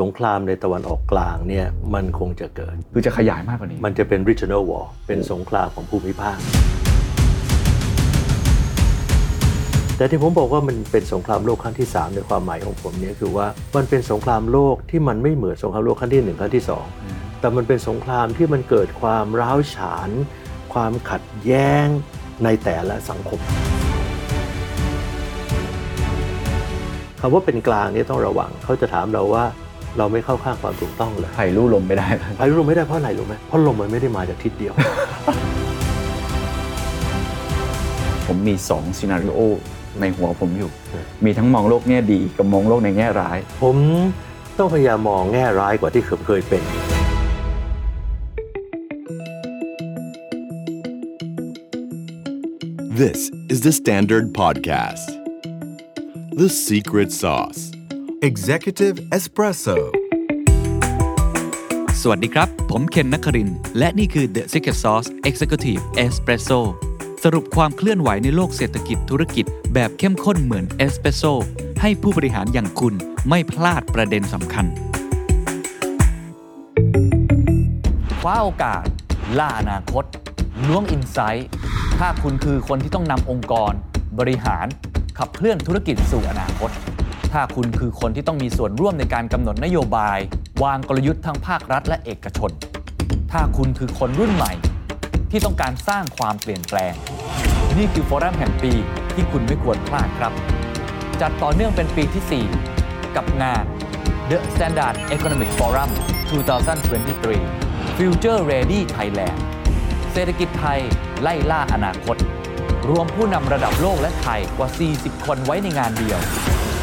สงครามในตะวันออกกลางเนี่ยมันคงจะเกิด คือจะขยายมากกว่านี้ มันจะเป็น regional war เป็นสงครามของภูมิภาค แต่ที่ผมบอกว่ามันเป็นสงครามโลกครั้งที่ 3 ในความหมายของผมเนี่ยคือว่ามันเป็นสงครามโลกที่มันไม่เหมือนสงครามโลกครั้งที่ 1 ครั้งที่ 2 แต่มันเป็นสงครามที่มันเกิดความร้าวฉาน ความขัดแย้งในแต่ละสังคมคำว่าเป็นกลางเนี่ยต้องระวังเขาจะถามเราว่า เราไม่เข้าข้างความถูกต้องเลยไผ่ลู่ลมไม่ได้ พายุลมไม่ได้เพราะอะไรรู้ไหมเพราะลมมันไม่ได้มาจากทิศเดียว ผมมี2ซีนารีโอในหัวผมอยู่ อืม มีทั้งมองโลกแง่ดี กับมองโลกในแง่ร้าย ผมต้องพยายามมองแง่ร้ายกว่าที่เคยเคยเป็น This is the Standard Podcast. The Secret Sauce Executive Espresso. สวัสดีครับ ผมเคนนักคริน และนี่คือ The Secret Sauce Executive Espresso สรุปความเคลื่อนไหวในโลกเศรษฐกิจธุรกิจแบบเข้มข้นเหมือนเอสเปรสโซให้ผู้บริหารอย่างคุณไม่พลาดประเด็นสำคัญคว้าโอกาส ล่าอนาคต ล้วงอินไซต์ถ้าคุณคือคนที่ต้องนำองค์กร บริหาร ขับเคลื่อนธุรกิจสู่อนาคต ถ้าคุณคือคนที่ต้องมีส่วนร่วมในการกำหนดนโยบาย วางกลยุทธ์ทั้งภาครัฐและเอกชน ถ้าคุณคือคนรุ่นใหม่ ที่ต้องการสร้างความเปลี่ยนแปลง นี่คือฟอรัมแห่งปีที่คุณไม่ควรพลาดครับ จัดต่อเนื่องเป็นปีที่ 4 กับงาน The Standard Economic Forum 2023 Future Ready Thailand เศรษฐกิจไทยไล่ล่าอนาคต รวมผู้นำระดับโลกและไทยกว่า 40 คนไว้ในงานเดียว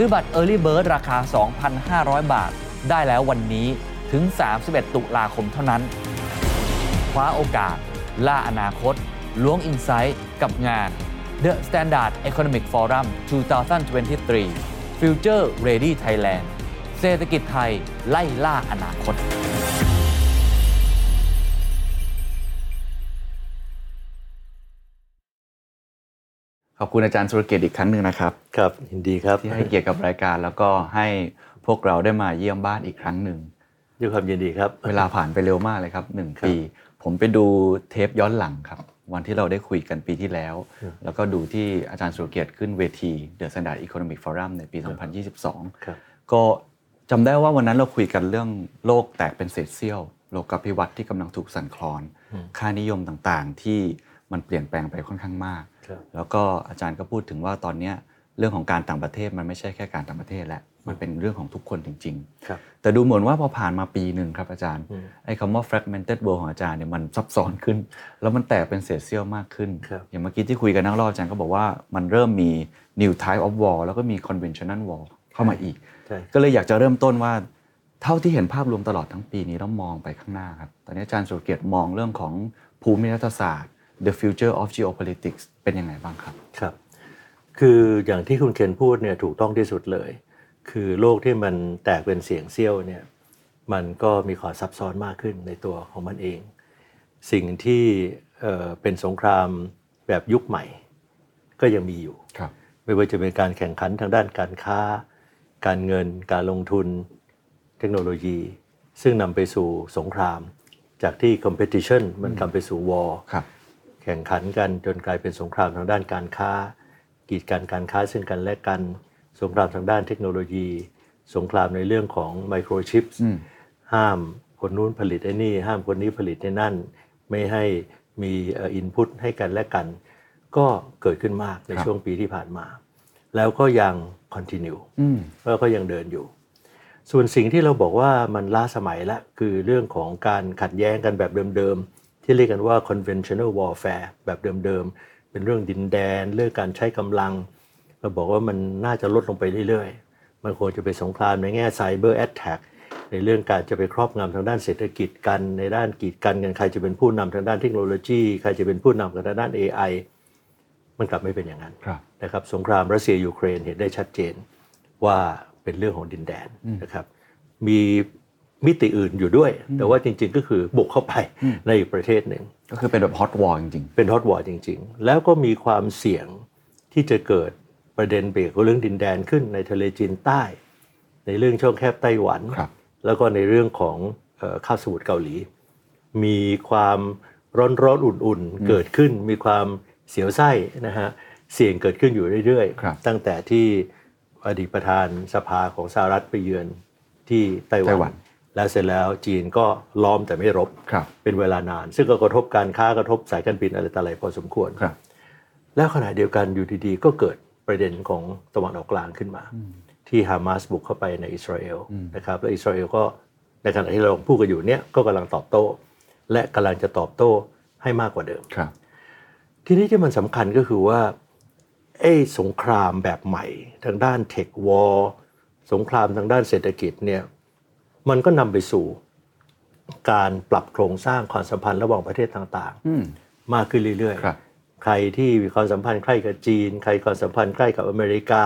ซื้อบัตร Early Bird ราคา 2,500 บาท ได้แล้ววันนี้ถึง 31 ตุลาคมเท่านั้น คว้าโอกาส ล่าอนาคต ล้วงอินไซต์กับงาน The Standard Economic Forum 2023 Future Ready Thailand เศรษฐกิจไทยไล่ล่าอนาคต ขอบคุณอาจารย์สุรเกียรติอีกครั้งหนึ่งนะครับ ครับยินดีครับที่ให้เกียรติกับรายการแล้วก็ให้พวกเราได้มาเยี่ยมบ้านอีกครั้งหนึ่งด้วยความยินดีครับ เวลาผ่านไปเร็วมากเลยครับหนึ่งครับปี ผมไปดูเทปย้อนหลังครับ วันที่เราได้คุยกันปีที่แล้วอืมแล้วก็ดูที่อาจารย์สุรเกียรติขึ้นเวที The Standard Economic Forum ในปี 2022ครับก็จำได้ว่าวันนั้นเราคุยกันเรื่องโลกแตกเป็นเศษเสี้ยว โลกภิวัตน์ที่กำลังถูกสั่นคลอนอืมค่านิยมต่างๆ ที่มันเปลี่ยนแปลงไปค่อนข้างมากครับ แล้วก็อาจารย์ก็พูดถึงว่าตอนเนี้ยเรื่องของการต่างประเทศมันไม่ใช่แค่การต่างประเทศแล้วมันเป็นเรื่องของทุกคนจริงครับๆแต่ดูเหมือนว่าพอผ่านมาปีหนึ่งครับอาจารย์อืมไอ้คำว่า fragmented world ของอาจารย์เนี่ยมันซับซ้อนขึ้น แล้วมันแตกเป็นเศษเสี้ยวมากขึ้นครับอย่างเมื่อกี้ที่คุยกันนักรอบอาจารย์ก็บอกว่ามันเริ่มมี new type of war แล้วก็มี conventional war เข้ามาอีกใช่ก็เลยอยากจะเริ่มต้นว่า เท่าที่เห็นภาพรวมตลอดทั้งปีนี้แล้วมองไปข้างหน้าครับ ตอนนี้อาจารย์สุรเกียรติมองเรื่องของภูมิรัฐศาสตร์ the future of geopolitics เป็นยังไงบ้างครับ ครับ คืออย่างที่คุณเคนพูดเนี่ยถูกต้องที่สุดเลย คือโลกที่มันแตกเป็นเสียงเซี่ยวเนี่ยมันก็มีความซับซ้อนมากขึ้นในตัวของมันเอง สิ่งที่เอ่อเป็นสงครามแบบยุคใหม่ ก็ยังมีอยู่ครับไม่ว่าจะเป็นการแข่งขันทางด้านการค้า การเงิน การลงทุน เทคโนโลยี ซึ่งนำไปสู่สงคราม จากที่ competition มันนำไปสู่ war ครับแข่งขันกันจนกลายเป็นสงครามทางด้านการค้า กีดกันการค้าซึ่งกันและกัน สงครามทางด้านเทคโนโลยี สงครามในเรื่องของไมโครชิปส์อืมห้ามคนนู้นผลิตไอ้นี่ ห้ามคนนี้ผลิตไอ้นั่น ไม่ให้มีอินพุตให้กันและกัน ก็เกิดขึ้นมากในครับช่วงปีที่ผ่านมา แล้วก็ยัง continue อืมแล้วก็ยังเดินอยู่ ส่วนสิ่งที่เราบอกว่ามันล้าสมัยละคือเรื่องของการขัดแย้งกันแบบเดิมๆ ที่เรียกกันว่า conventional warfare แบบเดิมๆ เป็นเรื่องดินแดน เรื่องการใช้กำลัง เราบอกว่ามันน่าจะลดลงไปเรื่อยๆ มันควรจะเป็นสงครามในแง่ cyber attack ในเรื่องการจะไปครอบงำทางด้านเศรษฐกิจกัน ในด้านกีดกันกันใครจะเป็นผู้นำทางด้านเทคโนโลยี ใครจะเป็นผู้นำทางด้าน AI มันกลับไม่เป็นอย่างนั้นครับนะครับสงครามรัสเซียยูเครนเห็นได้ชัดเจนว่าเป็นเรื่องของดินแดนนะครับมี มิติอื่นอยู่ด้วย แต่ว่าจริง ๆ ก็คือบุกเข้าไปในอีกประเทศหนึ่ง ก็คือเป็นแบบฮอตวอร์จริงเป็นฮอตวอร์จริง ๆ แล้วก็มีความเสี่ยงที่จะเกิดประเด็นเบรกเรื่องดินแดนขึ้นในทะเลจีนใต้ ในเรื่องช่องแคบไต้หวันครับแล้วก็ในเรื่องของเอ่อคาบสมุทรเกาหลี มีความร้อนร้อนๆอุ่นๆ เกิดขึ้นมีความเสียวไส้นะฮะเสี่ยงเกิดขึ้นอยู่เรื่อยครับตั้งแต่ที่อดีตประธานสภาของสหรัฐไปเยือนที่ไต้หไต้หวัวันน แล้วเสร็จแล้วจีนก็ล้อมแต่ไม่รบๆครับเป็นเวลานาน ซึ่งก็กระทบการค้ากระทบสายการบินอะไรต่ออะไรพอสมควรครับ แล้วขณะเดียวกันอยู่ดีๆ ก็เกิดประเด็นของตะวันออกกลางขึ้นมา ที่ฮามาสบุกเข้าไปในอิสราเอลนะครับและอิสราเอลก็ในขณะที่เราพูดกันอยู่เนี่ยก็กำลังตอบโต้ และกำลังจะตอบโต้ให้มากกว่าเดิมครับ ทีนี้ที่มันสำคัญก็คือว่าไอ้สงครามแบบใหม่ ทางด้านเทควอลสงครามทางด้านเศรษฐกิจเนี่ย มันก็นำไปสู่การปรับโครงสร้างความสัมพันธ์ระหว่างประเทศต่างอืมๆมากขึ้นเรื่อยครับๆใครที่มีความสัมพันธ์ใกล้กับจีน ใครความสัมพันธ์ใกล้กับอเมริกา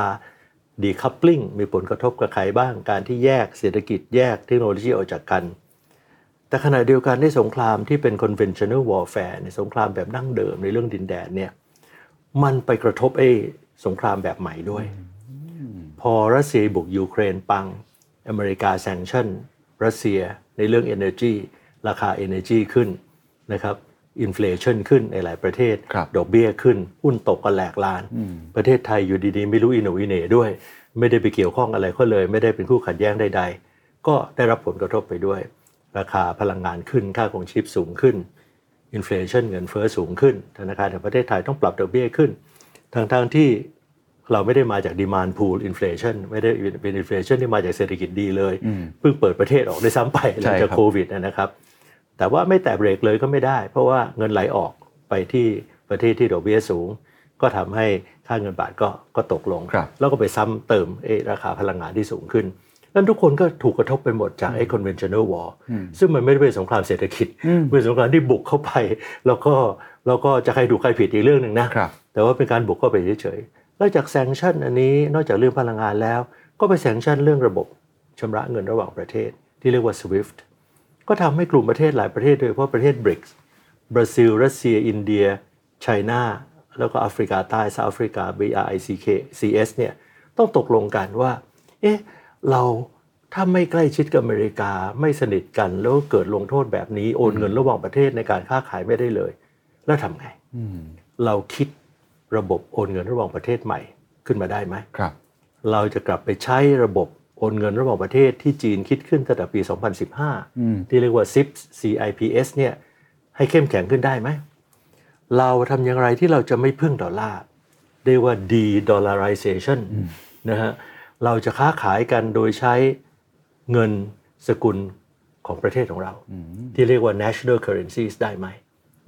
ดีคัพปลิงมีผลกระทบกับใครบ้าง การที่แยกเศรษฐกิจแยกเทคโนโลยีออกจากกัน แต่ขณะเดียวกันในสงครามที่เป็น conventional warfare ในสงครามแบบดั้งเดิมในเรื่องดินแดนเนี่ยมันไปกระทบไอ้สงครามแบบใหม่ด้วย พอรัสเซียบุกยูเครนปัง อเมริกา sanction รัสเซียในเรื่อง Energy ราคา Energy ขึ้นนะครับอินฟล t ชันขึ้นในหลายประเทศครับดอกเบี้ยขึ้น หุ้นตกกันแหลกลาญ ประเทศไทยอยู่ดีๆ ไม่รู้อีโหน่อีเหน่ด้วย ไม่ได้ไปเกี่ยวข้องอะไรก็เลย ไม่ได้เป็นคู่ขัดแย้งใด ๆ ก็ได้รับผลกระทบไปด้วย ราคาพลังงานขึ้นค่าของชีพสูงขึ้นอินฟล t ชันเงินเฟ้อสูงขึ้น ธนาคารแห่งประเทศไทยต้องปรับดอกเบี้ยขึ้นทั้งๆที่ เราไม่ได้มาจากดีมานพูลอินฟล t ชันไม่ได้เป็นอินฟล t ชันที่มาจากเศรษฐกิจดีเลย เพิ่งเปิดประเทศออกได้ซ้ำไปหลังจากใช่ครับโควิดนะครับ แต่ว่าไม่แตะเบรกเลยก็ไม่ได้ เพราะว่าเงินไหลออกไปที่ประเทศที่ดอกเบี้ยสูง ก็ทำให้ค่าเงินบาทก็ก็ตกลงครับแล้วก็ไปซ้ำเติมเอ้ราคาพลังงานที่สูงขึ้นนั้นทุกคนก็ถูกกระทบไปหมดจากไอ้ conventional war ซึ่งมันไม่ได้เป็นสงครามเศรษฐกิจเป็นสงครามที่บุกเข้าไป แล้วก็แล้วก็จะใครถูกใครผิดอีกเรื่องหนึ่งนะครับแต่ว่าเป็นการบุกเข้าไปเฉยๆ แล้วจากแซงชั่นอันนี้นอกจากเรื่องพลังงานแล้ว ก็ไปแซงชั่นเรื่องระบบชำระเงินระหว่างประเทศ ที่เรียกว่า SWIFT ก็ทำให้กลุ่มประเทศหลายประเทศโดยเฉพาะประเทศบริกส์บราซิล รัสเซีย อินเดียไชน่าแล้วก็แอฟริกาใต้ซาแอฟริกา BRICK CS เนี่ยต้องตกลงกันว่า เอ๊ะ เราถ้าไม่ใกล้ชิดกับอเมริกาไม่สนิทกันแล้วเกิดลงโทษแบบนี้โอนเงินระหว่างประเทศในการค้าขายไม่ได้เลย แล้วทำไงเราคิด ระบบโอนเงินระหว่างประเทศใหม่ขึ้นมาได้ไหมครับ เราจะกลับไปใช้ระบบโอนเงินระหว่างประเทศที่จีนคิดขึ้นตั้งแต่ปี 2015 ที่เรียกว่า CIPS CIPS เนี่ยให้เข้มแข็งขึ้นได้ไหม เราทำอย่างไรที่เราจะไม่พึ่งดอลลาร์เรียกว่า de-dollarization นะฮะเราจะค้าขายกันโดยใช้เงินสกุลของประเทศของเรา ที่เรียกว่า national currencies ได้ไหม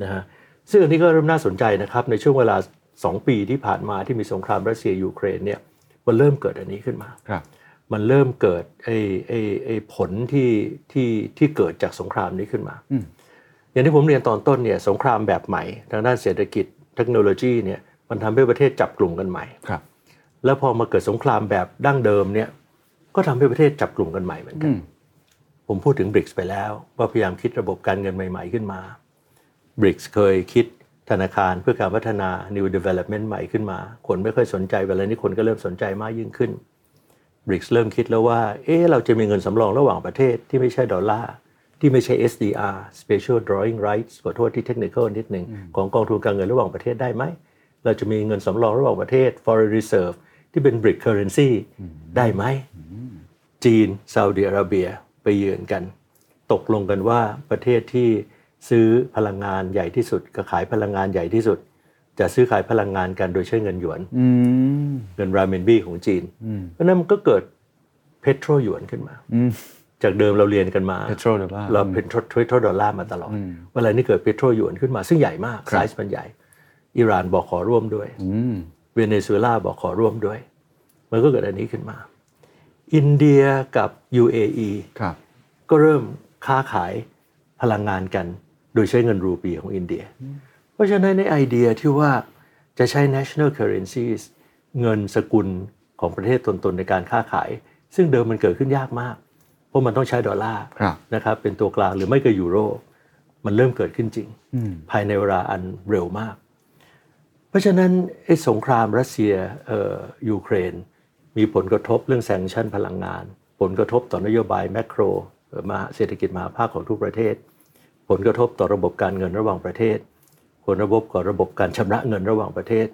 นะฮะซึ่งอันนี้ก็เริ่มน่าสนใจนะครับ ในช่วงเวลา 2ปีที่ผ่านมาที่มีสงครามรัสเซียยูเครนเนี่ยมันเริ่มเกิดอันนี้ขึ้นมาครับมันเริ่มเกิดไอ้ไอ้ไอ้ผลที่ที่ที่เกิดจากสงครามนี้ขึ้นมาอย่างที่ผมเรียนตอนต้นเนี่ยสงครามแบบใหม่ ทางด้านเศรษฐกิจเทคโนโลยีเนี่ยมันทำให้ประเทศจับกลุ่มกันใหม่ครับ แล้วพอมาเกิดสงครามแบบดั้งเดิมเนี่ยก็ทำให้ประเทศจับกลุ่มกันใหม่เหมือนกันผมพูดถึงบริกส์ไปแล้ว ว่าพยายามคิดระบบการเงินใหม่ ๆขึ้นมาบริกส์เคยคิด ธนาคารเพื่อการพัฒนา New Development ใหม่ขึ้นมา คนไม่ค่อยสนใจเวลานี้คนก็เริ่มสนใจมากยิ่งขึ้นบริกส์เริ่มคิดแล้วว่า เอ๊ะ เราจะมีเงินสำรองระหว่างประเทศที่ไม่ใช่ดอลลาร์ ที่ไม่ใช่ SDR Special Drawing Rights ขอโทษที่เทคนิคนิดหนึ่งของกองทุนการเงินระหว่างประเทศได้ไหม เราจะมีเงินสำรองระหว่างประเทศ foreign reserve ที่เป็น brick currency ได้ไหม จีนซาอุดิอาระเบียไปเยือนกัน ตกลงกันว่าประเทศที่ ซื้อพลังงานใหญ่ที่สุดกับขายพลังงานใหญ่ที่สุด จะซื้อขายพลังงานกันโดยใช้เงินหยวนอืมเงินราเมนบี้ของจีนเพราะฉะนั้นมันก็เกิดเพโตรหยวนขึ้นมาอืมจากเดิมเราเรียนกันมา petrodollar เราเป็นเพโตรดอลลาร์มาตลอดเวลานี้เกิดเพโตรหยวนขึ้นมาซึ่งใหญ่มากครัไซบส์มันใหญ่อิหร่านบอกขอร่วมด้วยอืมเวเนซุเอลาบอกขอร่วมด้วย มันก็เกิดอันนี้ขึ้นมา อินเดียกับ UAE ครับก็เริ่มค้าขายพลังงานกัน โดยใช้เงินรูปีของอินเดีย เพราะฉะนั้นในไอเดียที่ว่าจะใช้ national currencies เงินสกุลของประเทศตนๆในการค้าขาย ซึ่งเดิมมันเกิดขึ้นยากมาก เพราะมันต้องใช้ดอลลาร์ครับนะครับเป็นตัวกลางหรือไม่ก็ยูโรมันเริ่มเกิดขึ้นจริง ภายในเวลาอันเร็วมาก เพราะฉะนั้นไอ้สงครามรัสเซียเอ่อยูเครน มีผลกระทบเรื่อง sanction พลังงาน ผลกระทบต่อนโยบาย macro เอ่อมาเศรษฐกิจมหภาคของทุกประเทศ ผลกระทบต่อระบบการเงินระหว่างประเทศ ผลกระทบกับระบบการชำระเงินระหว่างประเทศ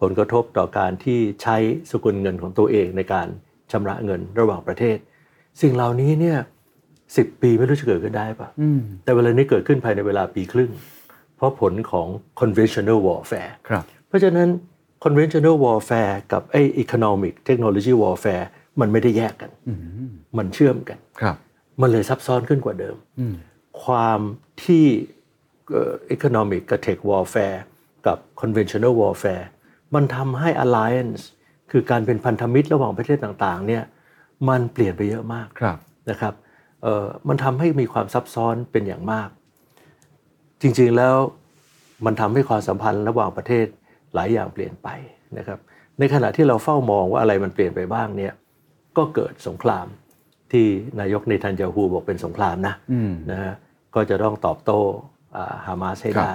ผลกระทบต่อการที่ใช้สกุลเงินของตัวเองในการชำระเงินระหว่างประเทศ สิ่งเหล่านี้เนี่ยสิบปีไม่รู้จะเกิดขึ้นได้ปะแต่เวลานี้เกิดขึ้นภายในเวลาปีครึ่ง เพราะผลของ conventional warfare ครับ เพราะฉะนั้น conventional warfare กับไอ้ economic technology warfare มันไม่ได้แยกกัน มันเชื่อมกัน ครับ มันเลยซับซ้อนขึ้นกว่าเดิม ความที่เอ่อ economic กับ tech warfare กับ conventional warfare มันทำให้ alliance คือการเป็นพันธมิตรระหว่างประเทศต่างๆเนี่ยมันเปลี่ยนไปเยอะมากครับนะครับเอ่อมันทำให้มีความซับซ้อนเป็นอย่างมาก จริงๆแล้วมันทำให้ความสัมพันธ์ระหว่างประเทศหลายอย่างเปลี่ยนไปนะครับในขณะที่เราเฝ้ามองว่าอะไรมันเปลี่ยนไปบ้างเนี่ยก็เกิดสงครามที่นายกเนทันยาฮูบอกเป็นสงครามนะนะฮะ ก็จะต้องตอบโต้อ่าฮามาสให้ครับได้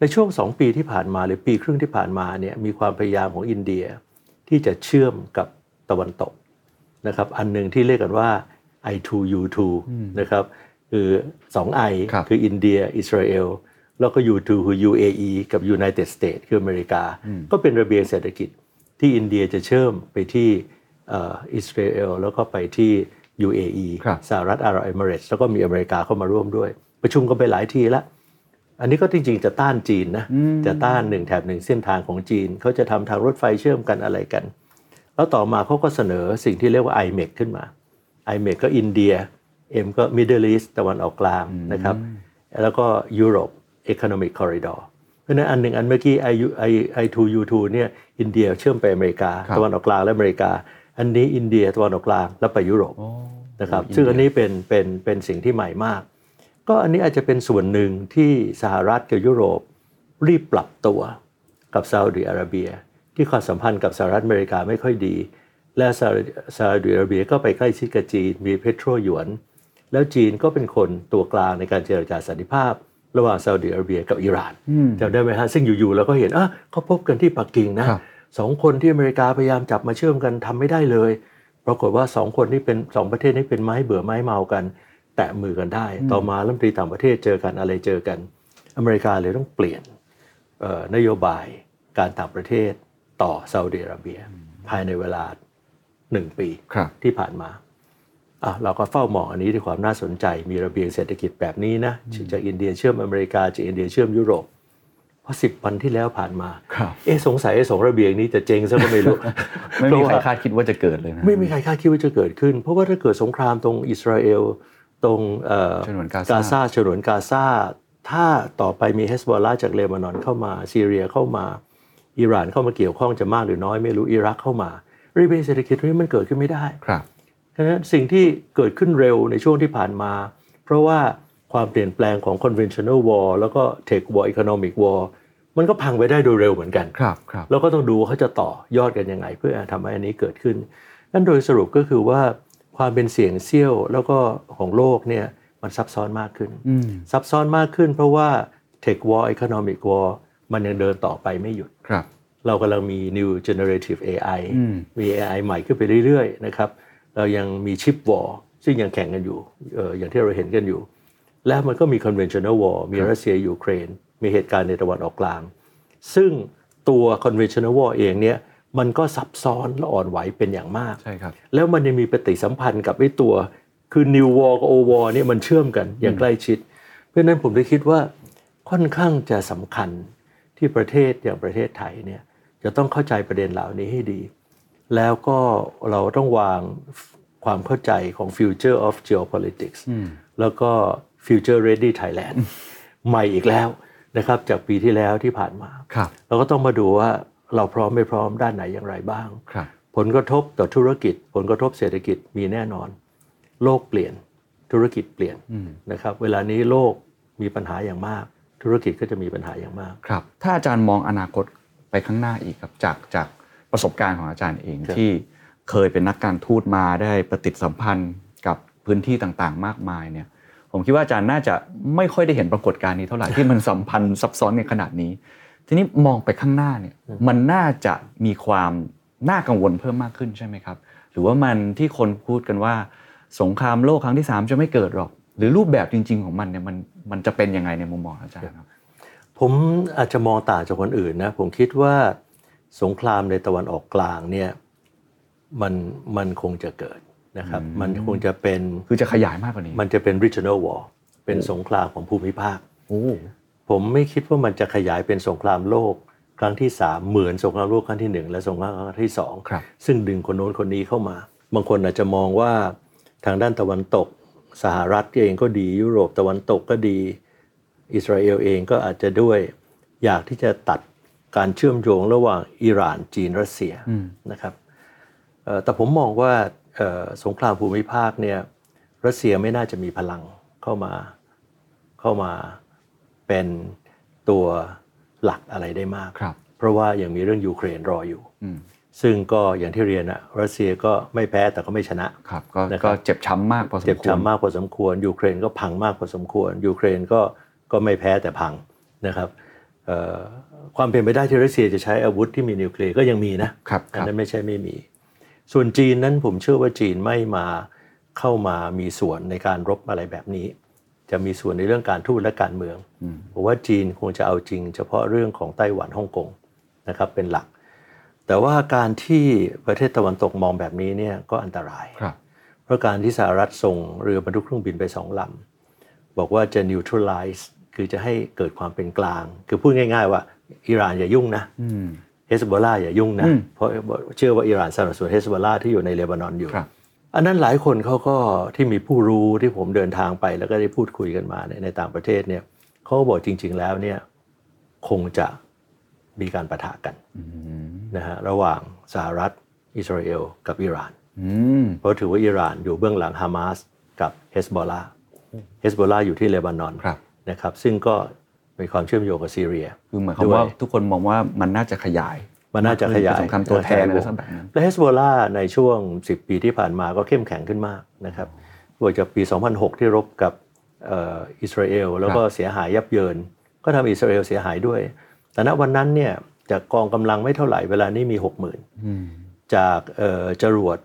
ในช่วงสองปีที่ผ่านมาหรือปีครึ่งที่ผ่านมาเนี่ยมีความพยายามของอินเดียที่จะเชื่อมกับตะวันตกนะครับอันหนึ่งที่เรียกกันว่า I2U2 นะครับคือสอง I ครับคืออินเดีย อิสราเอลแล้วก็ U2 คือ UAE กับ United States คืออเมริกา ก็เป็นระเบียงเศรษฐกิจที่อินเดียจะเชื่อมไปที่เอ่ออิสราเอลแล้วก็ไปที่ UAE ครับสหรัฐอาหรับเอมิเรตส์แล้วก็มีอเมริกาเข้ามาร่วมด้วย ประชุมกันไปหลายทีแล้วอันนี้ก็จริงๆจะต้านจีนนะจะต้านหนึ่งแถบหนึ่งเส้นทางของจีนเขาจะทำทางรถไฟเชื่อมกันอะไรกัน แล้วต่อมาเขาก็เสนอสิ่งที่เรียกว่า IMEC ขึ้นมา IMEC ก็อินเดีย M ก็ Middle East ตะวันออกกลางนะครับแล้วก็ Europe Economic Corridor เพราะฉะนั้นอันหนึ่งอันเมื่อกี้ I I I2U2 เนี่ยอินเดียเชื่อมไปอเมริกาครับตะวันออกกลางและอเมริกา อันนี้อินเดียตะวันออกกลางแล้วไปยุโรปนะครับซึ่งอันนี้เป็นเป็นเป็นสิ่งที่ใหม่มาก ก็อันนี้อาจจะเป็นส่วนหนึ่งที่สหรัฐกับยุโรปรีบปรับตัวกับซาอุดิอาระเบีย ที่ความสัมพันธ์กับสหรัฐอเมริกาไม่ค่อยดี และซาอุซาอุดิอาระเบียก็ไปใกล้ชิดกับจีนมีเพโตรหยวน แล้วจีนก็เป็นคนตัวกลางในการเจรจาสันติภาพ ระหว่างซาอุดิอาระเบียกับอิหร่านจำได้ไหมฮะซึ่งอยู่ๆเราก็เห็นอะเขาพบกันที่ปักกิ่งนะครับสองคนที่อเมริกาพยายามจับมาเชื่อมกันทำไม่ได้เลย ปรากฏว่าสองคนนี้เป็นสองประเทศนี้เป็นไม้เบื่อไม้เมากัน แตะมือกันได้ ต่อมารัฐมนตรีต่างประเทศเจอกันอะไรเจอกัน อเมริกาเลยต้องเปลี่ยนเอ่อนโยบายการต่างประเทศต่อซาอุดิอาระเบีย ภายในเวลาหนึ่งปีครับที่ผ่านมาอะเราก็เฝ้ามองอันนี้ด้วยความน่าสนใจมีระเบียงเศรษฐกิจแบบนี้นะจากอินเดียเชื่อมอเมริกาจากอินเดียเชื่อมยุโรปเพราะสิบวันที่แล้วผ่านมาครับเอ๊ะสงสัยไอ้สองระเบียงนี้จะเจ๊งซะก็ไม่รู้ไม่มีใครเพะว่คาดคิดว่าจะเกิดเลยนะไม่มีใครคาดคิดว่าจะเกิดขึ้น เพราะว่าถ้าเกิดสงครามตรงอิสราเอล ตรงเอ่อฉนวนกาซาซาฉนวนกาซาถ้าต่อไปมีเฮสบอลลาจากเลบานอนเข้ามาซีเรียเข้ามาอิหร่านเข้ามาเกี่ยวข้องจะมากหรือน้อยไม่รู้อิรักเข้ามาระเบียงเศรษฐกิจตรงนี้มันเกิดขึ้นไม่ได้ครับฉะนั้นสิ่งที่เกิดขึ้นเร็วในช่วงที่ผ่านมา เพราะว่าความเปลี่ยนแปลงของ conventional war แล้วก็ tech war economic war มันก็พังไปได้โดยเร็วเหมือนกันครับครับแล้วก็ต้องดูว่าเขาจะต่อยอดกันยังไง เพื่อทำให้อันนี้เกิดขึ้นนั่นโดยสรุปก็คือว่า ความเป็นเสียงเซี่ยวแล้วก็ของโลกเนี่ยมันซับซ้อนมากขึ้น ซับซ้อนมากขึ้นเพราะว่า tech war economic war มันยังเดินต่อไปไม่หยุดครับเรากำลังมี new generative AI อืมมี AI ใหม่ขึ้นไปเรื่อยๆนะครับเรายังมี chip war ซึ่งยังแข่งกันอยู่เอออย่างที่เราเห็นกันอยู่ แล้วมันก็มี conventional war มีรัสเซียยูเครนมีเหตุการณ์ในตะวันออกกลาง ซึ่งตัว conventional war เองเนี่ย มันก็ซับซ้อนและอ่อนไหวเป็นอย่างมากใช่ครับแล้วมันยังมีปฏิสัมพันธ์กับไอ้ตัว คือ New War กับ Old War เนี่ยมันเชื่อมกันอย่างใกล้ชิด เพราะฉะนั้นผมได้คิดว่าค่อนข้างจะสำคัญที่ประเทศอย่างประเทศไทยเนี่ยจะต้องเข้าใจประเด็นเหล่านี้ให้ดี แล้วก็เราต้องวางความเข้าใจของ future of geopolitics แล้วก็ future ready Thailand ใหม่อีกแล้วนะครับจากปีที่แล้วที่ผ่านมาครับเราก็ต้องมาดูว่า เราพร้อมไม่พร้อมด้านไหนอย่างไรบ้างครับผลกระทบต่อธุรกิจ ผลกระทบเศรษฐกิจมีแน่นอน โลกเปลี่ยนธุรกิจเปลี่ยนนะครับเวลานี้โลกมีปัญหาอย่างมาก ธุรกิจก็จะมีปัญหาอย่างมากครับ ถ้าอาจารย์มองอนาคตไปข้างหน้าอีกครับจากจากประสบการณ์ของอาจารย์เองครับที่เคยเป็นนักการทูตมาได้ปฏิสัมพันธ์กับพื้นที่ต่างๆ มากมายเนี่ยผมคิดว่าอาจารย์น่าจะไม่ค่อยได้เห็นปรากฏการณ์นี้เท่าไหร่ที่มันสัมพันธ์ซับซ้อนในขนาดนี้ ทีนี้มองไปข้างหน้าเนี่ยมันน่าจะมีความน่ากังวลเพิ่มมากขึ้นใช่ไหมครับ หรือว่ามันที่คนพูดกันว่า สงครามโลกครั้งที่สามจะไม่เกิดหรอก หรือรูปแบบจริง ๆ ของมันเนี่ยมันมันจะเป็นยังไงในมุมมองของอาจารย์ครับ ผมอาจจะมองต่างจากคนอื่นนะผมคิดว่าสงครามในตะวันออกกลางเนี่ยมันมันคงจะเกิดนะครับ มันคงจะเป็นคือจะขยายมากกว่านี้ มันจะเป็น regional war เป็นสงครามของภูมิภาคโอ้ ผมไม่คิดว่ามันจะขยายเป็นสงครามโลกครั้งที่สามเหมือนสงครามโลกครั้งที่หนึ่งและสงครามครั้งที่สองครับซึ่งดึงคนโน้นคนนี้เข้ามา บางคนอาจจะมองว่าทางด้านตะวันตก สหรัฐเองก็ดียุโรปตะวันตกก็ดี อิสราเอลเองก็อาจจะด้วย อยากที่จะตัดการเชื่อมโยงระหว่างอิหร่านจีนรัสเซียนะครับเอ่อแต่ผมมองว่าเอ่อสงครามภูมิภาคเนี่ยรัสเซียไม่น่าจะมีพลังเข้ามาเข้ามา เป็นตัวหลักอะไรได้มากครับเพราะว่ายังมีเรื่องยูเครนรออยู่อืมซึ่งก็อย่างที่เรียนอะรัสเซียก็ไม่แพ้แต่ก็ไม่ชนะครับก็นะครับก็เจ็บช้ำมากพอสมควรเจ็บช้ำมากพอสมควรยูเครนก็พังมากพอสมควรยูเครนก็ก็ไม่แพ้แต่พังนะครับเอ่อความเป็นไปได้ที่รัสเซียจะใช้อาวุธที่มีนิวเคลียร์ก็ยังมีนะครับคอัรับนั้นไม่ใช่ไม่มี ส่วนจีนนั้นผมเชื่อว่าจีนไม่มาเข้ามามีส่วนในการรบอะไรแบบนี้ จะมีส่วนในเรื่องการทูตและการเมืองผมว่าจีนคงจะเอาจริง เฉพาะเรื่องของไต้หวันฮ่องกงนะครับเป็นหลัก แต่ว่าการที่ประเทศตะวันตกมองแบบนี้เนี่ยก็อันตรายครับเพราะการที่สหรัฐส่งเรือบรรทุกเครื่องบินไปสองลำบอกว่าจะ neutralize คือจะให้เกิดความเป็นกลาง คือพูดง่าย ๆ ว่าอิหร่านอย่ายุ่งนะเฮสบอลาอย่ายุ่งนะเพราะเชื่อว่าอิหร่านสนับสนุนเฮสบอลาที่อยู่ในเลบานอนอยู่ครับ อันนั้นหลายคนเขาก็ที่มีผู้รู้ที่ผมเดินทางไป แล้วก็ได้พูดคุยกันมาเนี่ยในต่างประเทศเนี่ยเขาก็บอกจริง ๆ แล้วเนี่ยคงจะมีการประทะกันนะฮะระหว่างสหรัฐ อิสราเอลกับอิหร่านอืมเพราะถือว่าอิหร่านอยู่เบื้องหลังฮามาสกับเฮสบอลาเฮสบอลาอยู่ที่เลบานอนครับนะครับ ซึ่งก็มีความเชื่อมโยงกับซีเรีย คือหมายความว่าด้วยทุกคนมองว่ามันน่าจะขยาย มันน่าจะขยายเป็นสงครามตัวแทนอะไรสักแบบนั้นและเฮสบอลาในช่วง 10 ปีที่ผ่านมาก็เข้มแข็งขึ้นมากนะครับโดยจากปี 2006 ที่รบกับเอ่ออิสราเอลแล้วก็เสียหายยับเยิน ก็ทำให้อิสราเอลเสียหายด้วย แต่ณวันนั้นเนี่ยจากกองกำลังไม่เท่าไหร่เวลานี้มี 60,000 จากเอ่อจรวด